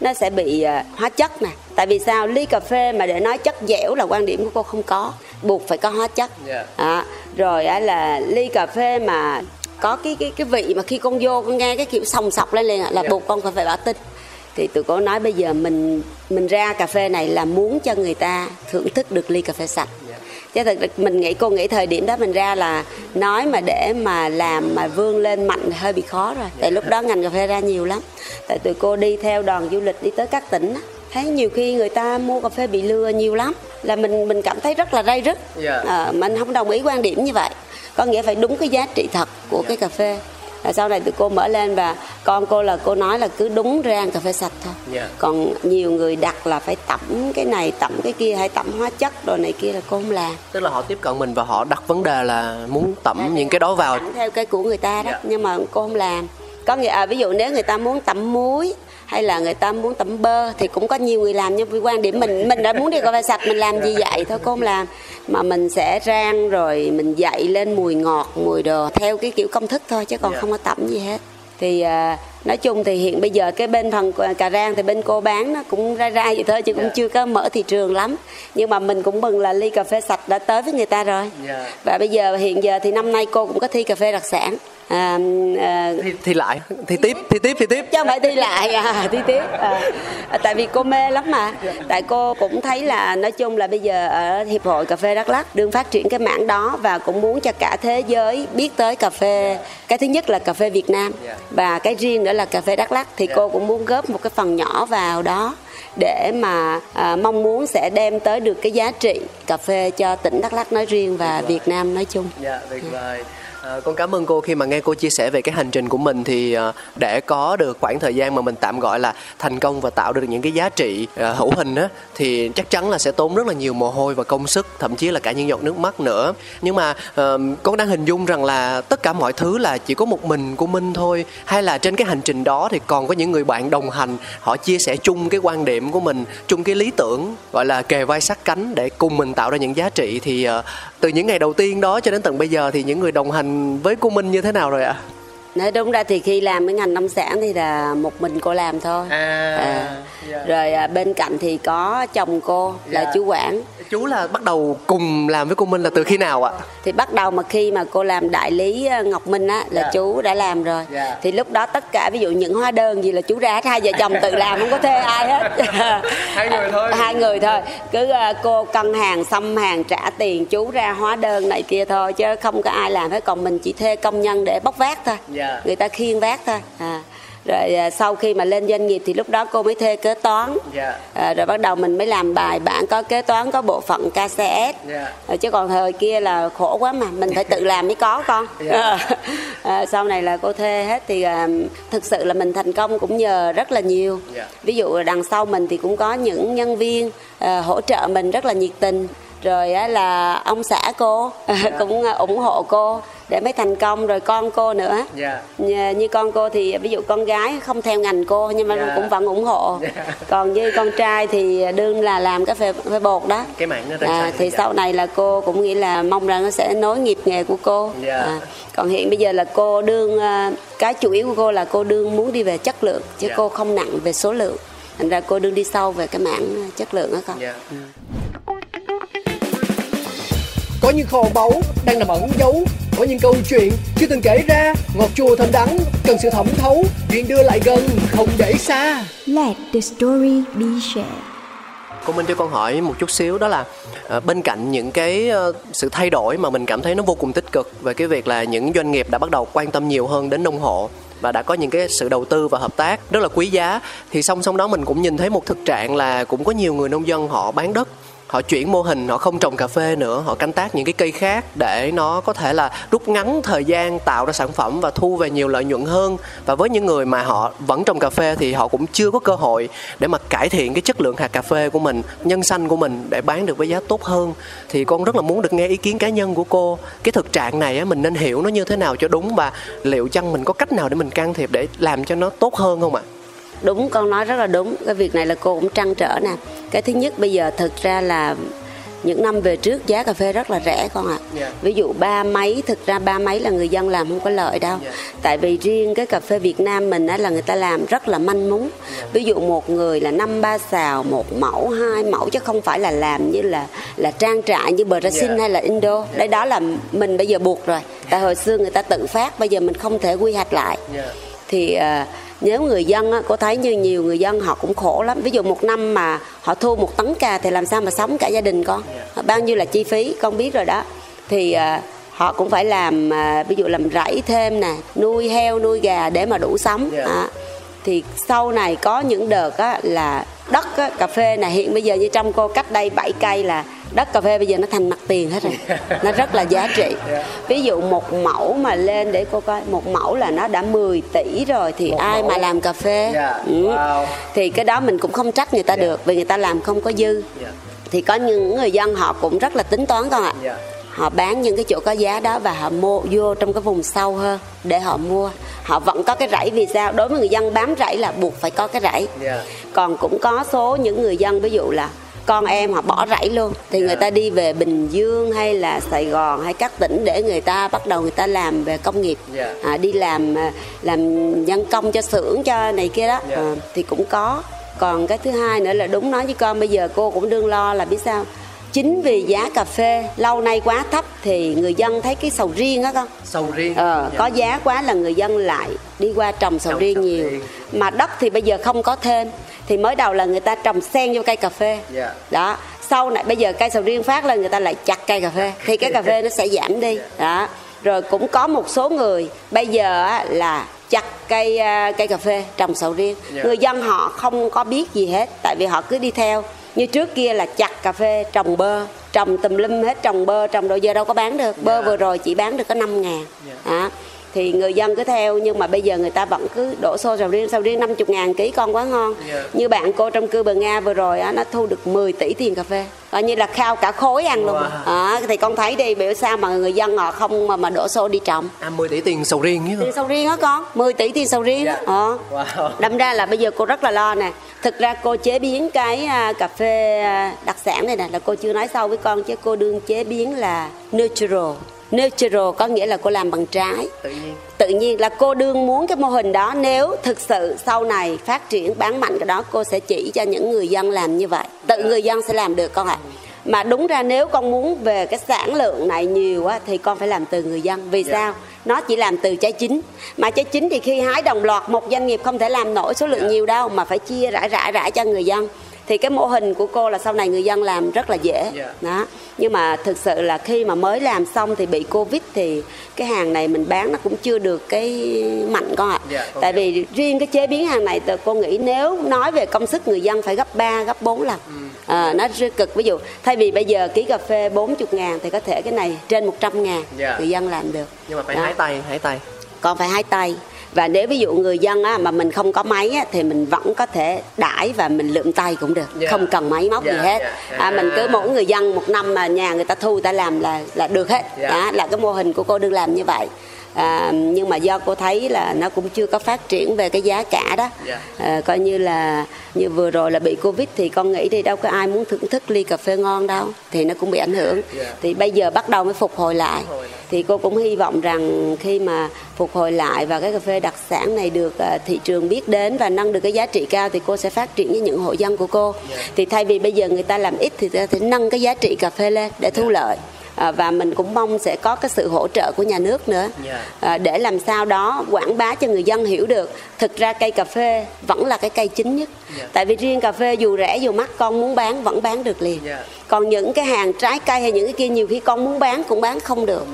Speaker 3: Nó sẽ bị à, hóa chất nè. Tại vì sao? Ly cà phê mà để nói chất dẻo là quan điểm của cô không có. Buộc phải có hóa chất.
Speaker 2: Dạ.
Speaker 3: à, rồi á là ly cà phê mà có cái cái cái vị mà khi con vô con nghe cái kiểu sòng sọc lên liền là
Speaker 2: Dạ.
Speaker 3: buộc con phải bảo tin thì tụi cô nói bây giờ mình mình ra cà phê này là muốn cho người ta thưởng thức được ly cà phê sạch. Chứ thật mình nghĩ cô nghĩ thời điểm đó mình ra là nói mà để mà làm mà vươn lên mạnh hơi bị khó rồi. Tại lúc đó ngành cà phê ra nhiều lắm. Tại tụi cô đi theo đoàn du lịch đi tới các tỉnh á, thấy nhiều khi người ta mua cà phê bị lừa nhiều lắm. Là mình mình cảm thấy rất là ray rứt.
Speaker 2: Dạ.
Speaker 3: Ờ, mình không đồng ý quan điểm như vậy. Có nghĩa phải đúng cái giá trị thật của cái cà phê Và sau này tụi cô mở lên và con cô là cô nói là cứ đúng rang cà phê sạch thôi
Speaker 2: Dạ.
Speaker 3: còn nhiều người đặt là phải tẩm cái này tẩm cái kia hay tẩm hóa chất rồi này kia là cô không làm
Speaker 2: Tức là họ tiếp cận mình và họ đặt vấn đề là muốn tẩm những cái đó vào.
Speaker 3: Theo cái của người ta đó
Speaker 2: Dạ.
Speaker 3: nhưng mà cô không làm có nghĩa à, ví dụ nếu người ta muốn tẩm muối hay là người ta muốn tẩm bơ thì cũng có nhiều người làm nhưng vì quan điểm mình mình đã muốn đi cà phê sạch mình làm gì vậy? Thôi cô không làm. Mà mình sẽ rang rồi mình dậy lên mùi ngọt mùi đồ theo cái kiểu công thức thôi chứ còn
Speaker 2: Dạ.
Speaker 3: không có tẩm gì hết. Thì à, nói chung thì hiện bây giờ cái bên phần cà rang thì bên cô bán nó cũng ra ra vậy thôi chứ cũng
Speaker 2: Dạ.
Speaker 3: chưa có mở thị trường lắm. Nhưng mà mình cũng mừng là ly cà phê sạch đã tới với người ta rồi.
Speaker 2: Dạ.
Speaker 3: và bây giờ hiện giờ thì năm nay cô cũng có thi cà phê đặc sản. À, à,
Speaker 2: Thì, thì lại, thì tiếp, thì tiếp, thì tiếp.
Speaker 3: chứ không phải thi lại à, thi tiếp. À, À, tại vì cô mê lắm mà. Tại cô cũng thấy là nói chung là bây giờ ở hiệp hội cà phê đắk lắc đương phát triển cái mảng đó và cũng muốn cho cả thế giới biết tới cà phê. Cái thứ nhất là cà phê việt nam và cái riêng nữa là cà phê đắk lắc thì cô cũng muốn góp một cái phần nhỏ vào đó để mà à, mong muốn sẽ đem tới được cái giá trị cà phê cho tỉnh đắk lắc nói riêng và việt nam nói chung.
Speaker 2: Dạ, tuyệt vời. À, con cảm ơn cô khi mà nghe cô chia sẻ về cái hành trình của mình thì à, để có được khoảng thời gian mà mình tạm gọi là thành công và tạo được những cái giá trị à, hữu hình á thì chắc chắn là sẽ tốn rất là nhiều mồ hôi và công sức thậm chí là cả những giọt nước mắt nữa. Nhưng mà à, con đang hình dung rằng là tất cả mọi thứ là chỉ có một mình của Minh thôi hay là trên cái hành trình đó thì còn có những người bạn đồng hành họ chia sẻ chung cái quan điểm của mình chung cái lý tưởng gọi là kề vai sát cánh để cùng mình tạo ra những giá trị thì à, từ những ngày đầu tiên đó cho đến tận bây giờ thì những người đồng hành với cô Minh như thế nào rồi ạ?
Speaker 3: Nói đúng ra thì khi làm cái ngành nông sản thì là một mình cô làm thôi
Speaker 2: À, dạ.
Speaker 3: rồi à, bên cạnh thì có chồng cô là
Speaker 2: Dạ.
Speaker 3: chú Quảng
Speaker 2: Chú là bắt đầu cùng làm với cô Minh là từ khi nào ạ?
Speaker 3: thì bắt đầu mà khi mà cô làm đại lý à, Ngọc Minh á là
Speaker 2: Dạ.
Speaker 3: chú đã làm rồi
Speaker 2: Dạ.
Speaker 3: thì lúc đó tất cả ví dụ những hóa đơn gì là chú ra hết hai vợ chồng tự làm không có thuê ai hết [LAUGHS]
Speaker 2: Hai người thôi.
Speaker 3: hai người thôi cứ à, cô cân hàng xăm hàng trả tiền chú ra hóa đơn này kia thôi chứ không có ai làm hết còn mình chỉ thuê công nhân để bóc vác thôi
Speaker 2: Dạ.
Speaker 3: người ta khiêng vác thôi. À. rồi à, sau khi mà lên doanh nghiệp thì lúc đó cô mới thuê kế toán.
Speaker 2: Dạ.
Speaker 3: à, rồi bắt đầu mình mới làm bài bản có kế toán có bộ phận KCS
Speaker 2: Dạ.
Speaker 3: Ờ, chứ còn thời kia là khổ quá mà mình phải tự [LAUGHS] làm mới có con. À, sau này là cô thuê hết thì à, thực sự là mình thành công cũng nhờ rất là nhiều. Ví dụ đằng sau mình thì cũng có những nhân viên à, hỗ trợ mình rất là nhiệt tình. Rồi á, là ông xã cô [LAUGHS] cũng à, ủng hộ cô để mới thành công rồi con cô nữa
Speaker 2: Dạ.
Speaker 3: như, như con cô thì ví dụ con gái không theo ngành cô nhưng mà
Speaker 2: Dạ.
Speaker 3: cũng vẫn ủng hộ
Speaker 2: Dạ.
Speaker 3: còn như con trai thì đương là làm cái phê, phê bột đó
Speaker 2: Cái mảng nó
Speaker 3: à, thì
Speaker 2: Dạ.
Speaker 3: sau này là cô cũng nghĩ là mong rằng nó sẽ nối nghiệp nghề của cô
Speaker 2: Dạ.
Speaker 3: à, còn hiện bây giờ là cô đương à, cái chủ yếu của cô là cô đương muốn đi về chất lượng chứ
Speaker 2: Dạ.
Speaker 3: cô không nặng về số lượng thành ra cô đương đi sâu về cái mảng chất lượng đó con
Speaker 2: Dạ.
Speaker 5: Có những kho báu đang nằm ẩn giấu. Có những câu chuyện chưa từng kể ra. Ngọt chua thơm đắng cần sự thẩm thấu. Chuyện đưa lại gần không để xa.
Speaker 1: Let the story be shared.
Speaker 2: cô minh cho con hỏi một chút xíu đó là ờ, bên cạnh những cái ờ, sự thay đổi mà mình cảm thấy nó vô cùng tích cực về cái việc là những doanh nghiệp đã bắt đầu quan tâm nhiều hơn đến nông hộ và đã có những cái sự đầu tư và hợp tác rất là quý giá thì song song đó mình cũng nhìn thấy một thực trạng là cũng có nhiều người nông dân họ bán đất họ chuyển mô hình, họ không trồng cà phê nữa, họ canh tác những cái cây khác để nó có thể là rút ngắn thời gian tạo ra sản phẩm và thu về nhiều lợi nhuận hơn. Và với những người mà họ vẫn trồng cà phê thì họ cũng chưa có cơ hội để mà cải thiện cái chất lượng hạt cà phê của mình, nhân xanh của mình để bán được với giá tốt hơn. Thì con rất là muốn được nghe ý kiến cá nhân của cô. Cái thực trạng này á, mình nên hiểu nó như thế nào cho đúng và liệu chăng mình có cách nào để mình can thiệp để làm cho nó tốt hơn không ạ?
Speaker 3: Đúng con nói rất là đúng. Cái việc này là cô cũng trăn trở nè. Cái thứ nhất bây giờ thực ra là những năm về trước giá cà phê rất là rẻ con ạ.
Speaker 2: Dạ.
Speaker 3: ví dụ ba mấy thực ra ba mấy là người dân làm không có lợi đâu.
Speaker 2: Dạ.
Speaker 3: tại vì riêng cái cà phê Việt Nam mình á là người ta làm rất là manh mún.
Speaker 2: Dạ.
Speaker 3: ví dụ một người là năm ba xào một mẫu hai mẫu chứ không phải là làm như là là trang trại như Brazil
Speaker 2: Dạ.
Speaker 3: hay là Indo. Đấy đó là mình bây giờ buộc rồi. Tại hồi xưa người ta tự phát bây giờ mình không thể quy hoạch lại. Thì à, nếu người dân á, có thấy như nhiều người dân họ cũng khổ lắm. Ví dụ một năm mà họ thu một tấn cà thì làm sao mà sống cả gia đình con? Bao nhiêu là chi phí? Con biết rồi đó. Thì à, họ cũng phải làm à, ví dụ làm rẫy thêm nè nuôi heo nuôi gà để mà đủ sống.
Speaker 2: Dạ.
Speaker 3: Đó. Thì sau này có những đợt á, là đất á, cà phê này hiện bây giờ như trong cô cách đây 7 cây là đất cà phê bây giờ nó thành mặt tiền hết rồi [LAUGHS] nó rất là giá trị ví dụ một mẫu mà lên để cô coi một mẫu là nó đã 10 tỷ rồi thì
Speaker 2: Một
Speaker 3: ai
Speaker 2: mẫu.
Speaker 3: mà làm cà phê
Speaker 2: Dạ,
Speaker 3: Ừ.
Speaker 2: wow.
Speaker 3: thì cái đó mình cũng không trách người ta
Speaker 2: Dạ.
Speaker 3: được vì người ta làm không có dư
Speaker 2: Dạ.
Speaker 3: thì có những người dân họ cũng rất là tính toán con ạ
Speaker 2: Dạ.
Speaker 3: Họ bán những cái chỗ có giá đó và họ mua vô trong cái vùng sâu hơn để họ mua. Họ vẫn có cái rẫy vì sao? Đối với người dân bám rẫy là buộc phải có cái rẫy.
Speaker 2: Dạ.
Speaker 3: còn cũng có số những người dân ví dụ là con em họ bỏ rẫy luôn thì người ta đi về Bình Dương hay là Sài Gòn hay các tỉnh để người ta bắt đầu người ta làm về công nghiệp.
Speaker 2: Dạ.
Speaker 3: à, đi làm à, làm nhân công cho xưởng cho này kia đó.
Speaker 2: Dạ.
Speaker 3: à, thì cũng có. Còn cái thứ hai nữa là đúng nói với con bây giờ cô cũng đương lo là biết sao chính vì giá cà phê lâu nay quá thấp thì người dân thấy cái sầu riêng á con
Speaker 2: sầu riêng
Speaker 3: ờ,
Speaker 2: Dạ.
Speaker 3: có giá quá là người dân lại đi qua trồng sầu
Speaker 2: Trồng
Speaker 3: riêng
Speaker 2: sầu
Speaker 3: nhiều
Speaker 2: riêng.
Speaker 3: mà đất thì bây giờ không có thêm thì mới đầu là người ta trồng xen vô cây cà phê
Speaker 2: Dạ.
Speaker 3: đó sau này bây giờ cây sầu riêng phát lên người ta lại chặt cây cà phê thì cái cà phê nó sẽ giảm đi đó rồi cũng có một số người bây giờ là chặt cây à, cây cà phê trồng sầu riêng
Speaker 2: Dạ.
Speaker 3: người dân họ không có biết gì hết tại vì họ cứ đi theo như trước kia là chặt cà phê trồng bơ trồng tùm lum hết trồng bơ trồng đồ giờ đâu có bán được bơ
Speaker 2: Dạ.
Speaker 3: vừa rồi chỉ bán được có 5 ngàn
Speaker 2: Dạ.
Speaker 3: đó. Thì người dân cứ theo nhưng mà bây giờ người ta vẫn cứ đổ xô sầu riêng sầu riêng 50 ngàn ký con quá ngon.
Speaker 2: Dạ.
Speaker 3: như bạn cô trong cư bờ Nga vừa rồi á, nó thu được 10 tỷ tiền cà phê. Coi như là khao cả khối ăn luôn.
Speaker 2: Wow.
Speaker 3: Đó, thì con thấy đi biểu sao mà người dân họ không mà mà đổ xô đi trồng.
Speaker 2: À 10 tỷ tiền sầu riêng chứ
Speaker 3: tiền sầu riêng á con 10 tỷ tiền sầu riêng
Speaker 2: Dạ.
Speaker 3: đó
Speaker 2: Wow.
Speaker 3: đâm ra là bây giờ cô rất là lo nè. Thực ra cô chế biến cái à, cà phê à, đặc sản này nè là cô chưa nói sâu với con chứ cô đương chế biến là natural natural có nghĩa là cô làm bằng trái.
Speaker 2: Tự nhiên.
Speaker 3: Tự nhiên là cô đương muốn cái mô hình đó. Nếu thực sự sau này phát triển bán mạnh cái đó cô sẽ chỉ cho những người dân làm như vậy. Tự người dân sẽ làm được con ạ. Mà đúng ra nếu con muốn về cái sản lượng này nhiều á thì con phải làm từ người dân. Vì
Speaker 2: Dạ.
Speaker 3: sao? Nó chỉ làm từ trái chín mà trái chín thì khi hái đồng loạt một doanh nghiệp không thể làm nổi số lượng
Speaker 2: Dạ.
Speaker 3: nhiều đâu mà phải chia rải rải rải cho người dân thì cái mô hình của cô là sau này người dân làm rất là dễ.
Speaker 2: Dạ.
Speaker 3: đó. Nhưng mà thực sự là khi mà mới làm xong thì bị covid thì cái hàng này mình bán nó cũng chưa được cái mạnh con ạ.
Speaker 2: Dạ, con
Speaker 3: tại vì riêng cái chế biến hàng này cô nghĩ nếu nói về công sức người dân phải gấp 3, gấp 4 lần.
Speaker 2: Ừ.
Speaker 3: à, nó rất cực. Ví dụ thay vì bây giờ ký cà phê 40 ngàn thì có thể cái này trên 100 ngàn
Speaker 2: Dạ.
Speaker 3: người dân làm được.
Speaker 2: Nhưng mà phải
Speaker 3: Đó.
Speaker 2: hái tay hái tay
Speaker 3: con phải hái tay và nếu ví dụ người dân á, mà mình không có máy á, thì mình vẫn có thể đãi và mình lượm tay cũng được
Speaker 2: Dạ.
Speaker 3: không cần máy móc gì
Speaker 2: Dạ,
Speaker 3: hết
Speaker 2: dạ.
Speaker 3: à, mình cứ mỗi người dân một năm mà nhà người ta thu người ta làm là là được hết
Speaker 2: Dạ.
Speaker 3: đó là cái mô hình của cô đương làm như vậy à, nhưng mà do cô thấy là nó cũng chưa có phát triển về cái giá cả đó
Speaker 2: Dạ.
Speaker 3: à, coi như là như vừa rồi là bị covid thì con nghĩ thì đâu có ai muốn thưởng thức ly cà phê ngon đâu thì nó cũng bị ảnh hưởng
Speaker 2: Dạ.
Speaker 3: thì bây giờ bắt đầu mới phục hồi lại
Speaker 2: Phục hồi lại.
Speaker 3: thì cô cũng hy vọng rằng khi mà phục hồi lại và cái cà phê đặc sản này được à, thị trường biết đến và nâng được cái giá trị cao thì cô sẽ phát triển với những hộ dân của cô
Speaker 2: Dạ.
Speaker 3: thì thay vì bây giờ người ta làm ít thì ta sẽ nâng cái giá trị cà phê lên để thu lợi à, và mình cũng mong sẽ có cái sự hỗ trợ của nhà nước nữa
Speaker 2: Dạ.
Speaker 3: à, để làm sao đó quảng bá cho người dân hiểu được thực ra cây cà phê vẫn là cái cây chính nhất
Speaker 2: Dạ.
Speaker 3: tại vì riêng cà phê dù rẻ dù mắc con muốn bán vẫn bán được liền
Speaker 2: Dạ.
Speaker 3: Còn những cái hàng trái cây hay những cái kia nhiều khi con muốn bán cũng bán không được.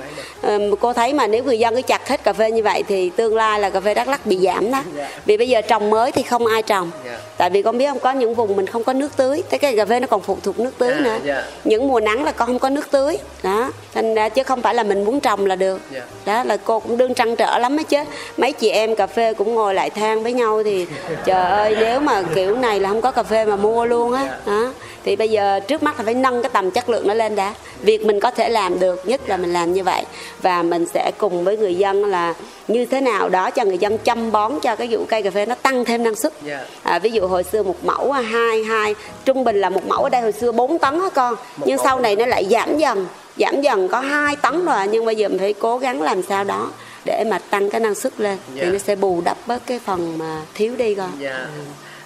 Speaker 3: Ờ, cô thấy mà nếu người dân cứ chặt hết cà phê như vậy thì tương lai là cà phê đắk lắc bị giảm đó.
Speaker 2: Dạ.
Speaker 3: vì bây giờ trồng mới thì không ai trồng.
Speaker 2: Dạ.
Speaker 3: tại vì con biết không có những vùng mình không có nước tưới cái cây cà phê nó còn phụ thuộc nước tưới
Speaker 2: À,
Speaker 3: nữa.
Speaker 2: dạ.
Speaker 3: những mùa nắng là con không có nước tưới. Đó thành chứ không phải là mình muốn trồng là được.
Speaker 2: Dạ.
Speaker 3: đó là cô cũng đương trăn trở lắm á chứ. Mấy chị em cà phê cũng ngồi lại than với nhau thì trời ơi nếu mà kiểu này là không có cà phê mà mua luôn á. Đó thì bây giờ trước mắt là phải nâng cái tầm chất lượng nó lên đã. Việc mình có thể làm được nhất là mình làm như vậy. Và mình sẽ cùng với người dân là như thế nào đó cho người dân chăm bón cho cái vụ cây cà phê nó tăng thêm năng suất.
Speaker 2: Dạ.
Speaker 3: à, ví dụ hồi xưa một mẫu à, hai hai trung bình là một mẫu ở đây hồi xưa 4 tấn á con? Nhưng sau này nó lại giảm dần giảm dần có 2 tấn rồi. Nhưng bây giờ mình phải cố gắng làm sao đó để mà tăng cái năng suất lên.
Speaker 2: Dạ.
Speaker 3: thì nó sẽ bù đắp bớt cái phần mà thiếu đi con.
Speaker 2: Dạ.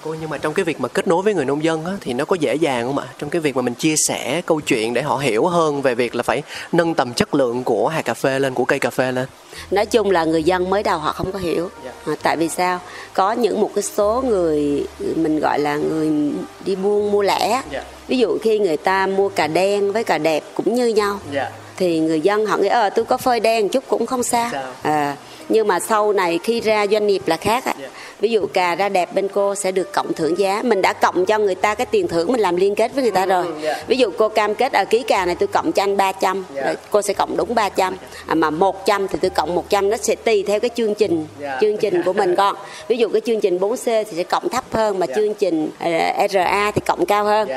Speaker 2: Cô nhưng mà trong cái việc mà kết nối với người nông dân á, thì nó có dễ dàng không ạ? Trong cái việc mà mình chia sẻ câu chuyện để họ hiểu hơn về việc là phải nâng tầm chất lượng của hạt cà phê lên, của cây cà phê lên.
Speaker 3: nói chung là người dân mới đầu họ không có hiểu
Speaker 2: Dạ.
Speaker 3: à, tại vì sao có những một cái số người mình gọi là người đi buôn mua lẻ
Speaker 2: Dạ.
Speaker 3: ví dụ khi người ta mua cà đen với cà đẹp cũng như nhau
Speaker 2: Dạ.
Speaker 3: thì người dân họ nghĩ ờ tôi có phơi đen chút cũng không sao à, nhưng mà sau này khi ra doanh nghiệp là khác ạ
Speaker 2: Dạ.
Speaker 3: Ví dụ cà ra đẹp bên cô sẽ được cộng thưởng giá. Mình đã cộng cho người ta cái tiền thưởng mình làm liên kết với người ta rồi.
Speaker 2: dạ.
Speaker 3: ví dụ cô cam kết ở ký cà này tôi cộng cho anh 300
Speaker 2: Dạ.
Speaker 3: rồi cô sẽ cộng đúng 300 à, mà 100 thì tôi cộng 100 nó sẽ tùy theo cái chương trình
Speaker 2: Dạ.
Speaker 3: chương trình của mình con. [LAUGHS] Ví dụ cái chương trình 4C thì sẽ cộng thấp hơn mà chương trình ờ, RA thì cộng cao hơn.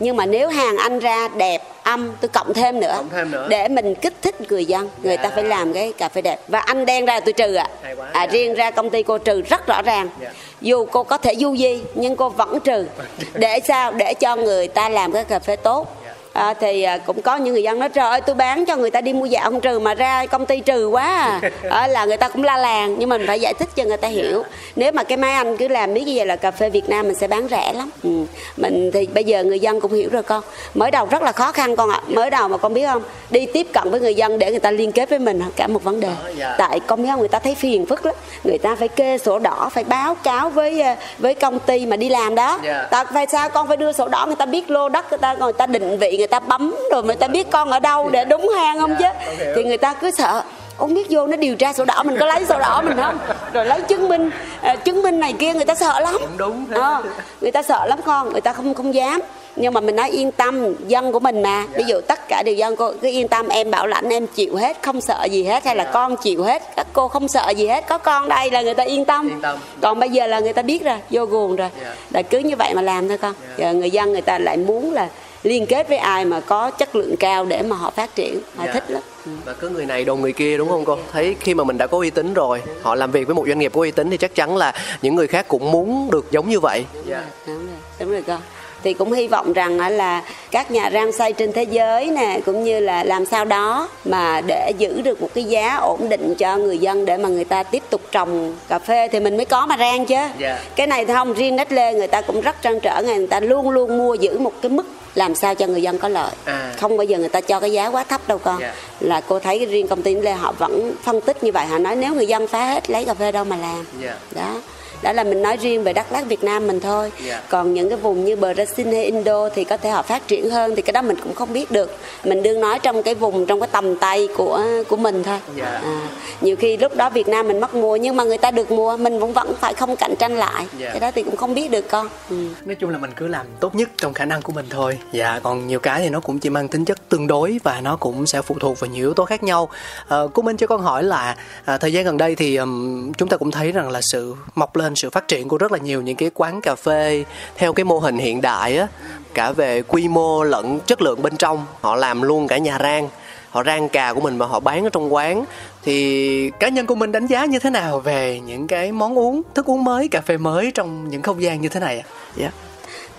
Speaker 3: Nhưng mà nếu hàng anh ra đẹp âm tôi cộng thêm nữa
Speaker 2: Cộng thêm nữa.
Speaker 3: để mình kích thích người dân người ta
Speaker 2: Dạ.
Speaker 3: phải làm cái cà phê đẹp và anh đen ra tôi trừ ạ
Speaker 2: quá.
Speaker 3: à,
Speaker 2: Dạ.
Speaker 3: riêng ra công ty cô trừ rất rõ ràng
Speaker 2: Dạ.
Speaker 3: dù cô có thể du di nhưng cô vẫn trừ để sao để cho người ta làm cái cà phê tốt
Speaker 2: Dạ.
Speaker 3: À, thì à, cũng có những người dân nói trời ơi tôi bán cho người ta đi mua dạo không trừ mà ra công ty trừ quá à. à, [LAUGHS] là người ta cũng la làng nhưng mình phải giải thích cho người ta hiểu. Nếu mà cái máy anh cứ làm biết như vậy là cà phê Việt Nam mình sẽ bán rẻ lắm. Ừ. mình thì bây giờ người dân cũng hiểu rồi con. Mới đầu rất là khó khăn con ạ. Mới đầu mà con biết không? Đi tiếp cận với người dân để người ta liên kết với mình cả một vấn đề.
Speaker 2: Đó, dạ.
Speaker 3: tại con biết không? Người ta thấy phiền phức lắm. Người ta phải kê sổ đỏ phải báo cáo với à, với công ty mà đi làm đó.
Speaker 2: Dạ.
Speaker 3: ta phải sao con phải đưa sổ đỏ người ta biết lô đất người ta người ta định vị người ta bấm rồi người ta biết con ở đâu để đúng hang không chứ.
Speaker 2: Dạ,
Speaker 3: thì người ta cứ sợ ông biết vô nó điều tra sổ đỏ mình có lấy sổ đỏ mình không? Rồi lấy chứng minh à, chứng minh này kia người ta sợ lắm.
Speaker 2: Đúng thế.
Speaker 3: Ờ, người ta sợ lắm con người ta không không dám. Nhưng mà mình nói yên tâm dân của mình mà.
Speaker 2: Dạ.
Speaker 3: ví dụ tất cả đều dân cô cứ yên tâm em bảo lãnh em chịu hết không sợ gì hết. Hay là
Speaker 2: Dạ.
Speaker 3: con chịu hết các cô không sợ gì hết có con đây là người ta yên tâm,
Speaker 2: Yên tâm.
Speaker 3: còn bây giờ là người ta biết rồi vô guồng rồi. Là cứ như vậy mà làm thôi con. Giờ người dân người ta lại muốn là liên kết với ai mà có chất lượng cao để mà họ phát triển họ
Speaker 2: Dạ.
Speaker 3: thích lắm Ừ.
Speaker 2: Và cứ người này đồn người kia đúng không cô? Thấy khi mà mình đã có uy tín rồi, họ làm việc với một doanh nghiệp có uy tín thì chắc chắn là những người khác cũng muốn được giống như vậy. Dạ.
Speaker 3: đúng rồi đúng rồi con thì cũng hy vọng rằng là các nhà rang xay trên thế giới nè cũng như là làm sao đó mà để giữ được một cái giá ổn định cho người dân để mà người ta tiếp tục trồng cà phê thì mình mới có mà rang chứ
Speaker 2: Dạ.
Speaker 3: cái này thì không riêng Nestle người ta cũng rất trăn trở người ta luôn luôn mua giữ một cái mức làm sao cho người dân có lợi
Speaker 2: À.
Speaker 3: không bao giờ người ta cho cái giá quá thấp đâu con
Speaker 2: Dạ.
Speaker 3: là cô thấy cái riêng công ty Nestle họ vẫn phân tích như vậy họ nói nếu người dân phá hết lấy cà phê đâu mà làm
Speaker 2: Dạ.
Speaker 3: đó đó là mình nói riêng về Đắk Lắk Việt Nam mình thôi
Speaker 2: Dạ.
Speaker 3: còn những cái vùng như Brazil hay Indo thì có thể họ phát triển hơn thì cái đó mình cũng không biết được mình đương nói trong cái vùng trong cái tầm tay của của mình thôi
Speaker 2: Dạ.
Speaker 3: à, nhiều khi lúc đó Việt Nam mình mất mua nhưng mà người ta được mua mình cũng vẫn phải không cạnh tranh lại
Speaker 2: Dạ.
Speaker 3: cái đó thì cũng không biết được con ừ.
Speaker 2: Nói chung là mình cứ làm tốt nhất trong khả năng của mình thôi. Dạ, còn nhiều cái thì nó cũng chỉ mang tính chất tương đối và nó cũng sẽ phụ thuộc vào nhiều yếu tố khác nhau. Ờ, cô Minh cho con hỏi là à, thời gian gần đây thì ừm, chúng ta cũng thấy rằng là sự mọc lên, sự phát triển của rất là nhiều những cái quán cà phê theo cái mô hình hiện đại á, cả về quy mô lẫn chất lượng bên trong. Họ làm luôn cả nhà rang họ rang cà của mình mà họ bán ở trong quán thì cá nhân của mình đánh giá như thế nào về những cái món uống thức uống mới cà phê mới trong những không gian như thế này ạ dạ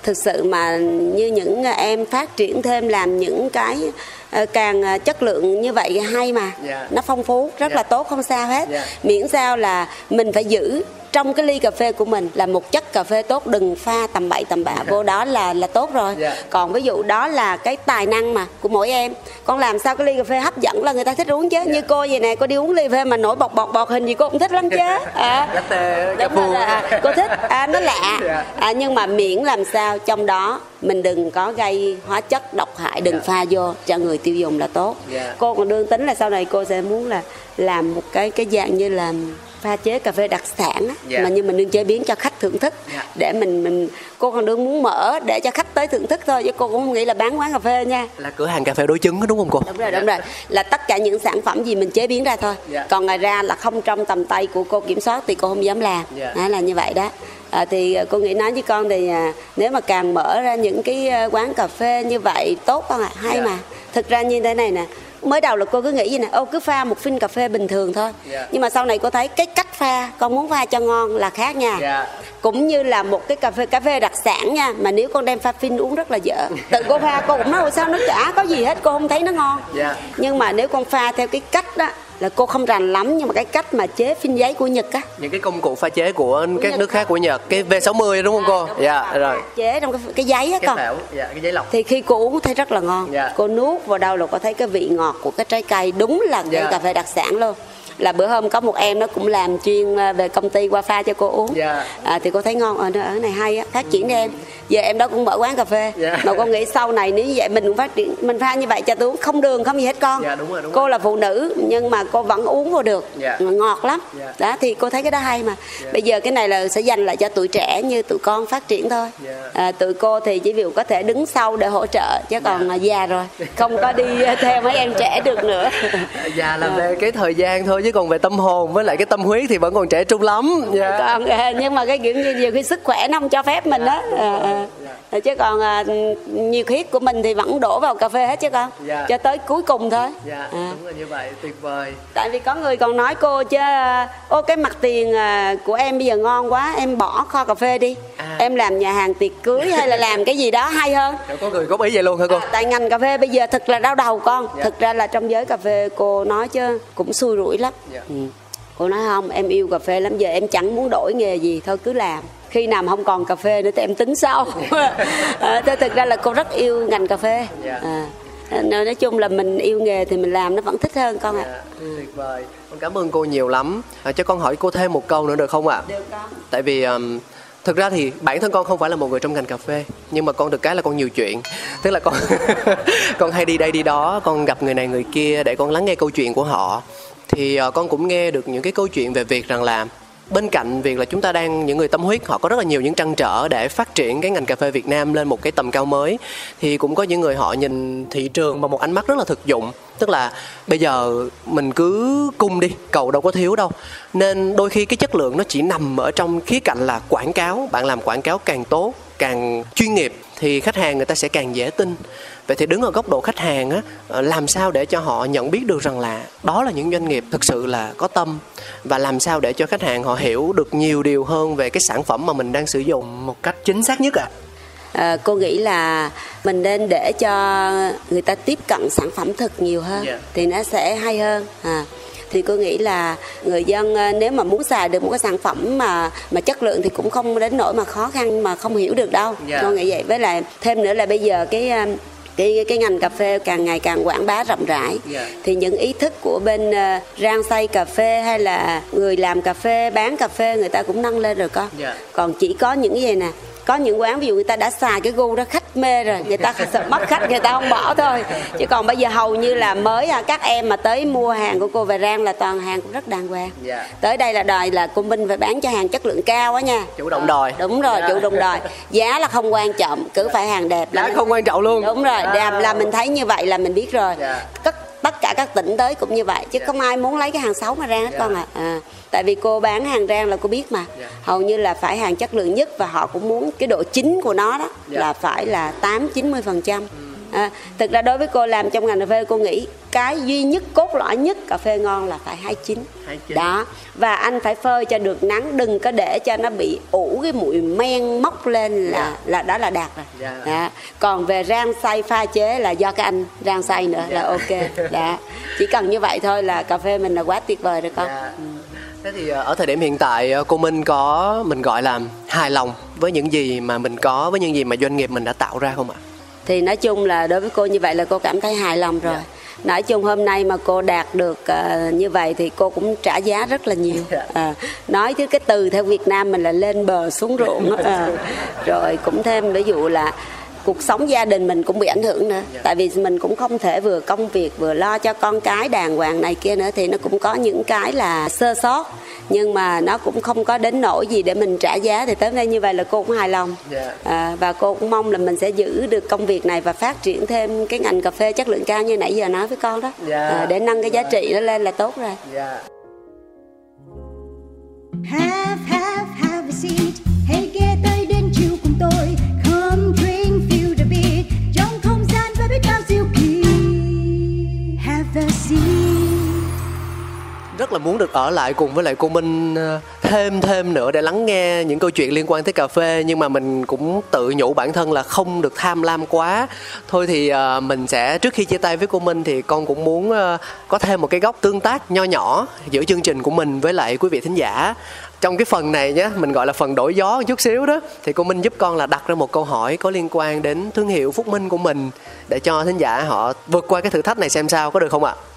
Speaker 3: thực sự mà như những em phát triển thêm làm những cái ờ, càng ờ, chất lượng như vậy hay mà
Speaker 2: Dạ.
Speaker 3: nó phong phú rất
Speaker 2: Dạ.
Speaker 3: là tốt không sao hết
Speaker 2: Dạ.
Speaker 3: miễn sao là mình phải giữ trong cái ly cà phê của mình là một chất cà phê tốt đừng pha tầm bậy tầm bạ [LAUGHS] vô đó là là tốt rồi
Speaker 2: Dạ.
Speaker 3: còn ví dụ đó là cái tài năng mà của mỗi em con làm sao cái ly cà phê hấp dẫn là người ta thích uống chứ
Speaker 2: Dạ.
Speaker 3: như cô vậy nè cô đi uống ly cà phê mà nổi bọt bọt bọt hình gì cô cũng thích lắm chứ [LAUGHS] à.
Speaker 2: Cà
Speaker 3: Đúng
Speaker 2: phê.
Speaker 3: à, cô thích à, nó lạ [LAUGHS]
Speaker 2: Dạ.
Speaker 3: à, nhưng mà miễn làm sao trong đó mình đừng có gây hóa chất độc hại đừng
Speaker 2: Dạ.
Speaker 3: pha vô cho người tiêu dùng là tốt
Speaker 2: Dạ.
Speaker 3: cô còn đương tính là sau này cô sẽ muốn là làm một cái cái dạng như là pha chế cà phê đặc sản á,
Speaker 2: Dạ.
Speaker 3: mà nhưng mình đương chế biến cho khách thưởng thức
Speaker 2: Dạ.
Speaker 3: để mình mình cô còn đương muốn mở để cho khách tới thưởng thức thôi chứ cô cũng không nghĩ là bán quán cà phê nha
Speaker 2: là cửa hàng cà phê đối chứng đó, đúng không cô
Speaker 3: đúng rồi đúng rồi là tất cả những sản phẩm gì mình chế biến ra thôi
Speaker 2: Dạ.
Speaker 3: còn ngoài ra là không trong tầm tay của cô kiểm soát thì cô không dám làm
Speaker 2: Dạ.
Speaker 3: đó là như vậy đó à, thì à, cô nghĩ nói với con thì à, nếu mà càng mở ra những cái à, quán cà phê như vậy tốt con ạ hay
Speaker 2: Dạ.
Speaker 3: mà thực ra như thế này nè mới đầu là cô cứ nghĩ gì nè ô cứ pha một phin cà phê bình thường thôi
Speaker 2: Dạ.
Speaker 3: nhưng mà sau này cô thấy cái cách pha con muốn pha cho ngon là khác nha
Speaker 2: Dạ.
Speaker 3: cũng như là một cái cà phê cà phê đặc sản nha mà nếu con đem pha phin uống rất là dở tự cô pha cô cũng nói "Ủa sao nó chả có gì hết cô không thấy nó ngon
Speaker 2: Dạ.
Speaker 3: nhưng mà nếu con pha theo cái cách đó là cô không rành lắm nhưng mà cái cách mà chế phin giấy của Nhật á.
Speaker 2: Những cái công cụ pha chế của các
Speaker 3: Nhật
Speaker 2: nước khác của Nhật. Cái V60 đúng không cô? dạ rồi
Speaker 3: chế trong cái, cái giấy á
Speaker 2: cái
Speaker 3: con.
Speaker 2: dạ cái giấy lọc.
Speaker 3: Thì khi cô uống thấy rất là ngon.
Speaker 2: Dạ.
Speaker 3: cô nuốt vào đâu là có thấy cái vị ngọt của cái trái cây đúng là cái
Speaker 2: Dạ.
Speaker 3: cà phê đặc sản luôn là bữa hôm có một em nó cũng làm chuyên à, về công ty qua pha cho cô uống.
Speaker 2: Dạ.
Speaker 3: à, thì cô thấy ngon. Ở ở này hay á. Phát triển đi em. Giờ em đó cũng mở quán cà phê.
Speaker 2: Dạ.
Speaker 3: mà con nghĩ sau này nếu như vậy mình cũng phát triển mình pha như vậy cho tôi uống không đường không gì hết con.
Speaker 2: Dạ, đúng rồi, đúng
Speaker 3: cô
Speaker 2: rồi.
Speaker 3: là phụ nữ nhưng mà cô vẫn uống vô được.
Speaker 2: Dạ.
Speaker 3: ngọt lắm.
Speaker 2: Dạ.
Speaker 3: đó thì cô thấy cái đó hay mà. Bây giờ cái này là sẽ dành lại cho tụi trẻ như tụi con phát triển thôi.
Speaker 2: Dạ.
Speaker 3: à, tụi cô thì chỉ việc có thể đứng sau để hỗ trợ chứ còn à, già rồi. Không có đi theo mấy em trẻ được nữa.
Speaker 2: Dạ là về cái thời gian thôi chứ còn về tâm hồn với lại cái tâm huyết thì vẫn còn trẻ trung lắm. Dạ.
Speaker 3: Còn à, nhưng mà cái kiểu như nhiều khi sức khỏe nó không cho phép mình đó à, à. À, chứ còn nhiều khiết của mình thì vẫn đổ vào cà phê hết chứ con.
Speaker 2: Dạ.
Speaker 3: cho tới cuối cùng thôi.
Speaker 2: Dạ
Speaker 3: À.
Speaker 2: đúng là như vậy tuyệt vời.
Speaker 3: Tại vì có người còn nói cô chứ ô cái mặt tiền của em bây giờ ngon quá em bỏ kho cà phê đi.
Speaker 2: À.
Speaker 3: em làm nhà hàng tiệc cưới hay là làm cái gì đó hay hơn.
Speaker 2: Có người góp ý vậy luôn hả cô?
Speaker 3: À, tại ngành cà phê bây giờ thật là đau đầu con.
Speaker 2: Dạ.
Speaker 3: thực ra là trong giới cà phê cô nói chứ cũng xui rủi lắm
Speaker 2: Dạ.
Speaker 3: ừ. cô nói không em yêu cà phê lắm giờ em chẳng muốn đổi nghề gì thôi cứ làm. Khi nào không còn cà phê nữa thì em tính sau. À, [LAUGHS] thế thực ra là cô rất yêu ngành cà phê.
Speaker 2: Dạ.
Speaker 3: à, nói chung là mình yêu nghề thì mình làm nó vẫn thích hơn con ạ.
Speaker 2: Dạ, tuyệt vời. Con cảm ơn cô nhiều lắm. À, cho con hỏi cô thêm một câu nữa được không ạ?
Speaker 3: Được con.
Speaker 2: Tại vì um, thực ra thì bản thân con không phải là một người trong ngành cà phê nhưng mà con được cái là con nhiều chuyện. [LAUGHS] Tức là con [LAUGHS] con hay đi đây đi đó con gặp người này người kia để con lắng nghe câu chuyện của họ thì ờ, con cũng nghe được những cái câu chuyện về việc rằng là bên cạnh việc là chúng ta đang, những người tâm huyết, họ có rất là nhiều những trăn trở để phát triển cái ngành cà phê Việt Nam lên một cái tầm cao mới, thì cũng có những người họ nhìn thị trường bằng một ánh mắt rất là thực dụng. Tức là bây giờ mình cứ cung đi, cầu đâu có thiếu đâu. Nên đôi khi cái chất lượng nó chỉ nằm ở trong khía cạnh là quảng cáo. Bạn làm quảng cáo càng tốt, càng chuyên nghiệp, thì khách hàng người ta sẽ càng dễ tin vậy thì đứng ở góc độ khách hàng á ờ, làm sao để cho họ nhận biết được rằng là đó là những doanh nghiệp thực sự là có tâm? Và làm sao để cho khách hàng họ hiểu được nhiều điều hơn về cái sản phẩm mà mình đang sử dụng một cách chính xác nhất ạ?
Speaker 3: À, cô nghĩ là mình nên để cho người ta tiếp cận sản phẩm thực nhiều hơn
Speaker 2: Dạ.
Speaker 3: thì nó sẽ hay hơn. À thì cô nghĩ là người dân à, nếu mà muốn xài được một cái sản phẩm mà mà chất lượng thì cũng không đến nỗi mà khó khăn mà không hiểu được đâu.
Speaker 2: Dạ.
Speaker 3: cô nghĩ vậy. Với lại thêm nữa là bây giờ cái à, cái cái ngành cà phê càng ngày càng quảng bá rộng rãi
Speaker 2: Dạ.
Speaker 3: thì những ý thức của bên à, rang xay cà phê hay là người làm cà phê bán cà phê người ta cũng nâng lên rồi con
Speaker 2: Dạ.
Speaker 3: còn chỉ có những cái gì nè có những quán ví dụ người ta đã xài cái gu đó khách mê rồi người ta mất khách người ta không bỏ thôi chứ còn bây giờ hầu như là mới à, các em mà tới mua hàng của cô về rang là toàn hàng cũng rất đàng hoàng
Speaker 2: Dạ.
Speaker 3: tới đây là đòi là cô minh phải bán cho hàng chất lượng cao á nha
Speaker 2: chủ động đòi
Speaker 3: đúng rồi
Speaker 2: Dạ.
Speaker 3: chủ động đòi giá là không quan trọng cứ phải hàng đẹp là
Speaker 2: giá
Speaker 3: mình-
Speaker 2: không quan trọng luôn
Speaker 3: đúng rồi
Speaker 2: À.
Speaker 3: làm là mình thấy như vậy là mình biết rồi
Speaker 2: Dạ.
Speaker 3: tất tất cả các tỉnh tới cũng như vậy chứ
Speaker 2: Dạ.
Speaker 3: không ai muốn lấy cái hàng xấu mà rang hết
Speaker 2: Dạ.
Speaker 3: con ạ à. Tại vì cô bán hàng rang là cô biết mà
Speaker 2: Dạ.
Speaker 3: hầu như là phải hàng chất lượng nhất và họ cũng muốn cái độ chín của nó đó
Speaker 2: Dạ.
Speaker 3: là phải là tám chín mươi phần trăm à, thực ra đối với cô làm trong ngành cà phê cô nghĩ cái duy nhất cốt lõi nhất cà phê ngon là phải hái chín
Speaker 2: Hái chín.
Speaker 3: đó và anh phải phơi cho được nắng đừng có để cho nó bị ủ cái mùi men mốc lên là là đó là đạt rồi
Speaker 2: Dạ.
Speaker 3: đó. còn về rang xay pha chế là do cái anh rang xay nữa là ok đó chỉ cần như vậy thôi là cà phê mình là quá tuyệt vời rồi con
Speaker 2: Dạ. Thế thì ờ, ở thời điểm hiện tại ờ, cô Minh có mình gọi là hài lòng với những gì mà mình có với những gì mà doanh nghiệp mình đã tạo ra không ạ?
Speaker 3: thì nói chung là đối với cô như vậy là cô cảm thấy hài lòng rồi nói chung hôm nay mà cô đạt được ờ, như vậy thì cô cũng trả giá rất là nhiều Ờ, nói chứ cái từ theo Việt Nam mình là lên bờ xuống ruộng. Ờ, [LAUGHS] rồi cũng thêm ví dụ là cuộc sống gia đình mình cũng bị ảnh hưởng nữa tại vì mình cũng không thể vừa công việc vừa lo cho con cái đàng hoàng này kia nữa thì nó cũng có những cái là sơ sót nhưng mà nó cũng không có đến nỗi gì để mình trả giá thì tới đây như vậy là cô cũng hài lòng
Speaker 2: Dạ.
Speaker 3: à, và cô cũng mong là mình sẽ giữ được công việc này và phát triển thêm cái ngành cà phê chất lượng cao như nãy giờ nói với con đó
Speaker 2: Dạ.
Speaker 3: à, để nâng cái giá trị nó lên là tốt rồi
Speaker 2: Dạ.
Speaker 1: Have, have, have a seat. Hãy ghé tới
Speaker 2: Rất là muốn được ở lại cùng với lại cô Minh ờ, thêm thêm nữa để lắng nghe những câu chuyện liên quan tới cà phê nhưng mà mình cũng tự nhủ bản thân là không được tham lam quá. Thôi thì ờ, mình sẽ trước khi chia tay với cô Minh thì con cũng muốn ờ, có thêm một cái góc tương tác nho nhỏ giữa chương trình của mình với lại quý vị thính giả. Trong cái phần này nhé, mình gọi là phần đổi gió một chút xíu đó thì cô Minh giúp con là đặt ra một câu hỏi có liên quan đến thương hiệu Phúc Minh của mình để cho thính giả họ vượt qua cái thử thách này xem sao có được không ạ?
Speaker 3: à,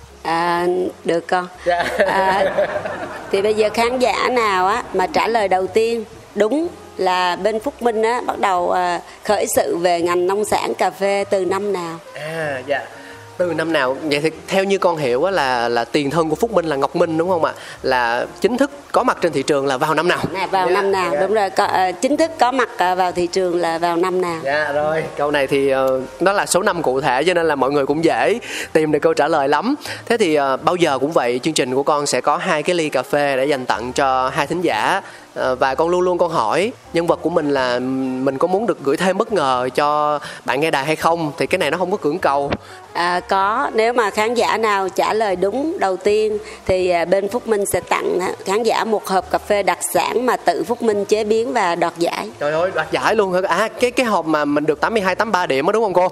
Speaker 3: được con
Speaker 2: Dạ.
Speaker 3: à, thì bây giờ khán giả nào á mà trả lời đầu tiên đúng là bên Phúc Minh á bắt đầu à, khởi sự về ngành nông sản cà phê từ năm nào
Speaker 2: À dạ. Từ năm nào? Vậy thì theo như con hiểu á là là tiền thân của Phúc Minh là Ngọc Minh đúng không ạ? Là chính thức có mặt trên thị trường là vào năm nào?
Speaker 3: nè vào
Speaker 2: Dạ,
Speaker 3: năm nào
Speaker 2: dạ.
Speaker 3: đúng rồi có, à, chính thức có mặt à, vào thị trường là vào năm nào
Speaker 2: Dạ rồi. Câu này thì ờ, nó là số năm cụ thể cho nên là mọi người cũng dễ tìm được câu trả lời lắm. Thế thì ờ, bao giờ cũng vậy, chương trình của con sẽ có hai cái ly cà phê để dành tặng cho hai thính giả. Ờ, và con luôn luôn con hỏi nhân vật của mình là mình có muốn được gửi thêm bất ngờ cho bạn nghe đài hay không thì cái này nó không có cưỡng cầu
Speaker 3: À, có nếu mà khán giả nào trả lời đúng đầu tiên thì à, bên Phúc Minh sẽ tặng á, khán giả một hộp cà phê đặc sản mà tự Phúc Minh chế biến và đoạt giải.
Speaker 2: Trời ơi, đoạt giải luôn hả? À, cái cái hộp mà mình được 82 83 điểm đó đúng không cô?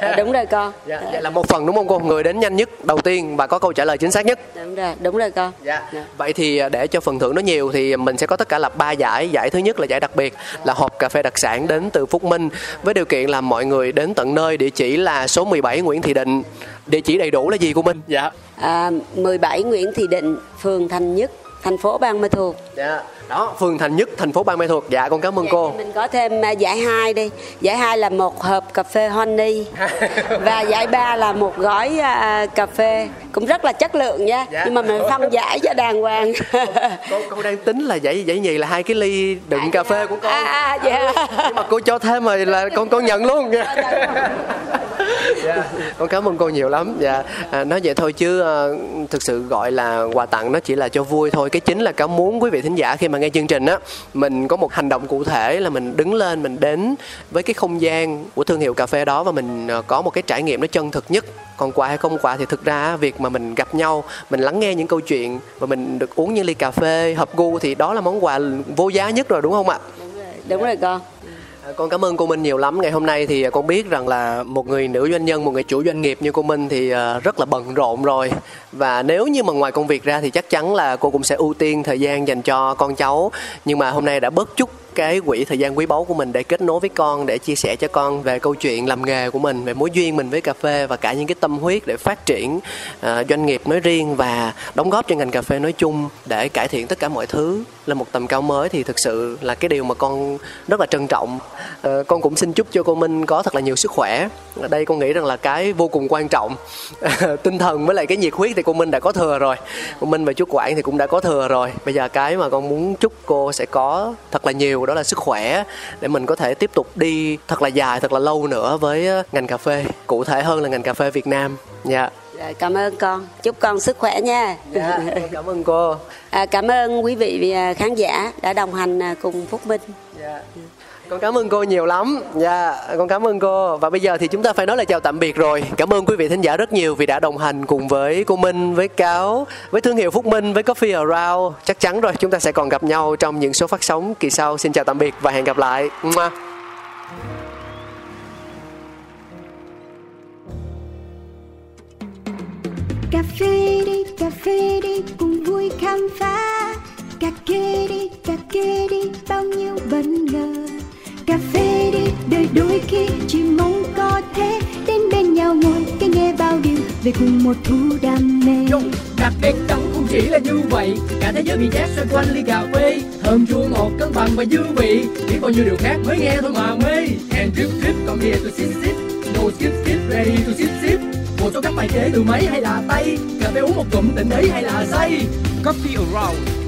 Speaker 3: À, đúng rồi con.
Speaker 2: Dạ, vậy là một phần đúng không cô? Người đến nhanh nhất, đầu tiên và có câu trả lời chính xác nhất.
Speaker 3: Đúng rồi, đúng rồi con.
Speaker 2: Dạ. Vậy thì để cho phần thưởng nó nhiều thì mình sẽ có tất cả là ba giải. Giải thứ nhất là giải đặc biệt là hộp cà phê đặc sản đến từ Phúc Minh với điều kiện là mọi người đến tận nơi. Địa chỉ là số 17 Nguyễn Thị Định. Địa chỉ đầy đủ là gì cô Minh? Dạ.
Speaker 3: À, 17 Nguyễn Thị Định, phường Thành Nhất, thành phố Ban Mê Thuột.
Speaker 2: Dạ. Đó, phường Thành Nhất, thành phố Ban Mê Thuột. Dạ, con cảm ơn cô.
Speaker 3: Mình có thêm à, giải 2 đi. Giải 2 là một hộp cà phê honey [LAUGHS] và giải 3 là một gói à, cà phê cũng rất là chất lượng nha.
Speaker 2: Dạ.
Speaker 3: Nhưng mà mình phân giải cho đàng hoàng. [LAUGHS]
Speaker 2: Cô, cô đang tính là giải giải nhì là hai cái ly đựng cà phê của con.
Speaker 3: À, à, dạ.
Speaker 2: nhưng mà cô cho thêm rồi là con con nhận luôn dạ. con cảm ơn cô nhiều lắm dạ à, nói vậy thôi chứ ờ, thực sự gọi là quà tặng nó chỉ là cho vui thôi cái chính là cảm muốn quý vị thính giả khi mà nghe chương trình á mình có một hành động cụ thể là mình đứng lên mình đến với cái không gian của thương hiệu cà phê đó và mình ờ, có một cái trải nghiệm nó chân thực nhất còn quà hay không quà thì thực ra việc mà mình gặp nhau mình lắng nghe những câu chuyện và mình được uống những ly cà phê hợp gu thì đó là món quà vô giá nhất rồi đúng không ạ
Speaker 3: Đúng rồi con.
Speaker 2: À, Con cảm ơn cô Minh nhiều lắm. Ngày hôm nay thì con biết rằng là một người nữ doanh nhân, một người chủ doanh nghiệp như cô Minh thì à, rất là bận rộn rồi. Và nếu như mà ngoài công việc ra thì chắc chắn là cô cũng sẽ ưu tiên thời gian dành cho con cháu. Nhưng mà hôm nay đã bớt chút cái quỹ thời gian quý báu của mình để kết nối với con để chia sẻ cho con về câu chuyện làm nghề của mình về mối duyên mình với cà phê và cả những cái tâm huyết để phát triển uh, doanh nghiệp nói riêng và đóng góp cho ngành cà phê nói chung để cải thiện tất cả mọi thứ. Lên một tầm cao mới thì thực sự là cái điều mà con rất là trân trọng. Uh, con cũng xin chúc cho cô Minh có thật là nhiều sức khỏe. Ở đây con nghĩ rằng là cái vô cùng quan trọng [LAUGHS] tinh thần với lại cái nhiệt huyết thì cô Minh đã có thừa rồi. Cô Minh và chú Quảng thì cũng đã có thừa rồi. Bây giờ cái mà con muốn chúc cô sẽ có thật là nhiều đó là sức khỏe để mình có thể tiếp tục đi thật là dài thật là lâu nữa với ờ, ngành cà phê cụ thể hơn là ngành cà phê Việt Nam dạ
Speaker 3: Rồi, cảm ơn con. Chúc con sức khỏe nha.
Speaker 2: dạ cảm ơn cô
Speaker 3: À, cảm ơn quý vị và khán giả đã đồng hành à, cùng Phúc Minh.
Speaker 2: Dạ con cảm ơn cô nhiều lắm. Dạ yeah, con cảm ơn cô. Và bây giờ thì chúng ta phải nói lời chào tạm biệt rồi. Cảm ơn quý vị thính giả rất nhiều vì đã đồng hành cùng với cô minh với cáo với thương hiệu phúc minh với coffee around. Chắc chắn rồi chúng ta sẽ còn gặp nhau trong những số phát sóng kỳ sau. Xin chào tạm biệt và hẹn gặp lại.
Speaker 1: Cà phê đi cà phê đi cùng vui khám phá. Cà kê đi cà kê đi bao nhiêu bất ngờ cà phê đi đời đôi khi chỉ mong có thế đến bên nhau ngồi cái nghe bao điều về cùng một thú đam mê.
Speaker 5: Yo, đặc biệt trong không chỉ là như vậy cả thế giới bị chát xoay quanh ly cà phê. Thơm chua ngọt cân bằng và dư vị biết bao nhiêu điều khác mới nghe thôi mà mê. And drip drip come here to sip sip no skip skip ready to sip sip. Một số các bài kế từ máy hay là tay cà phê uống một cụm tỉnh ấy hay là say.
Speaker 6: Coffee Around,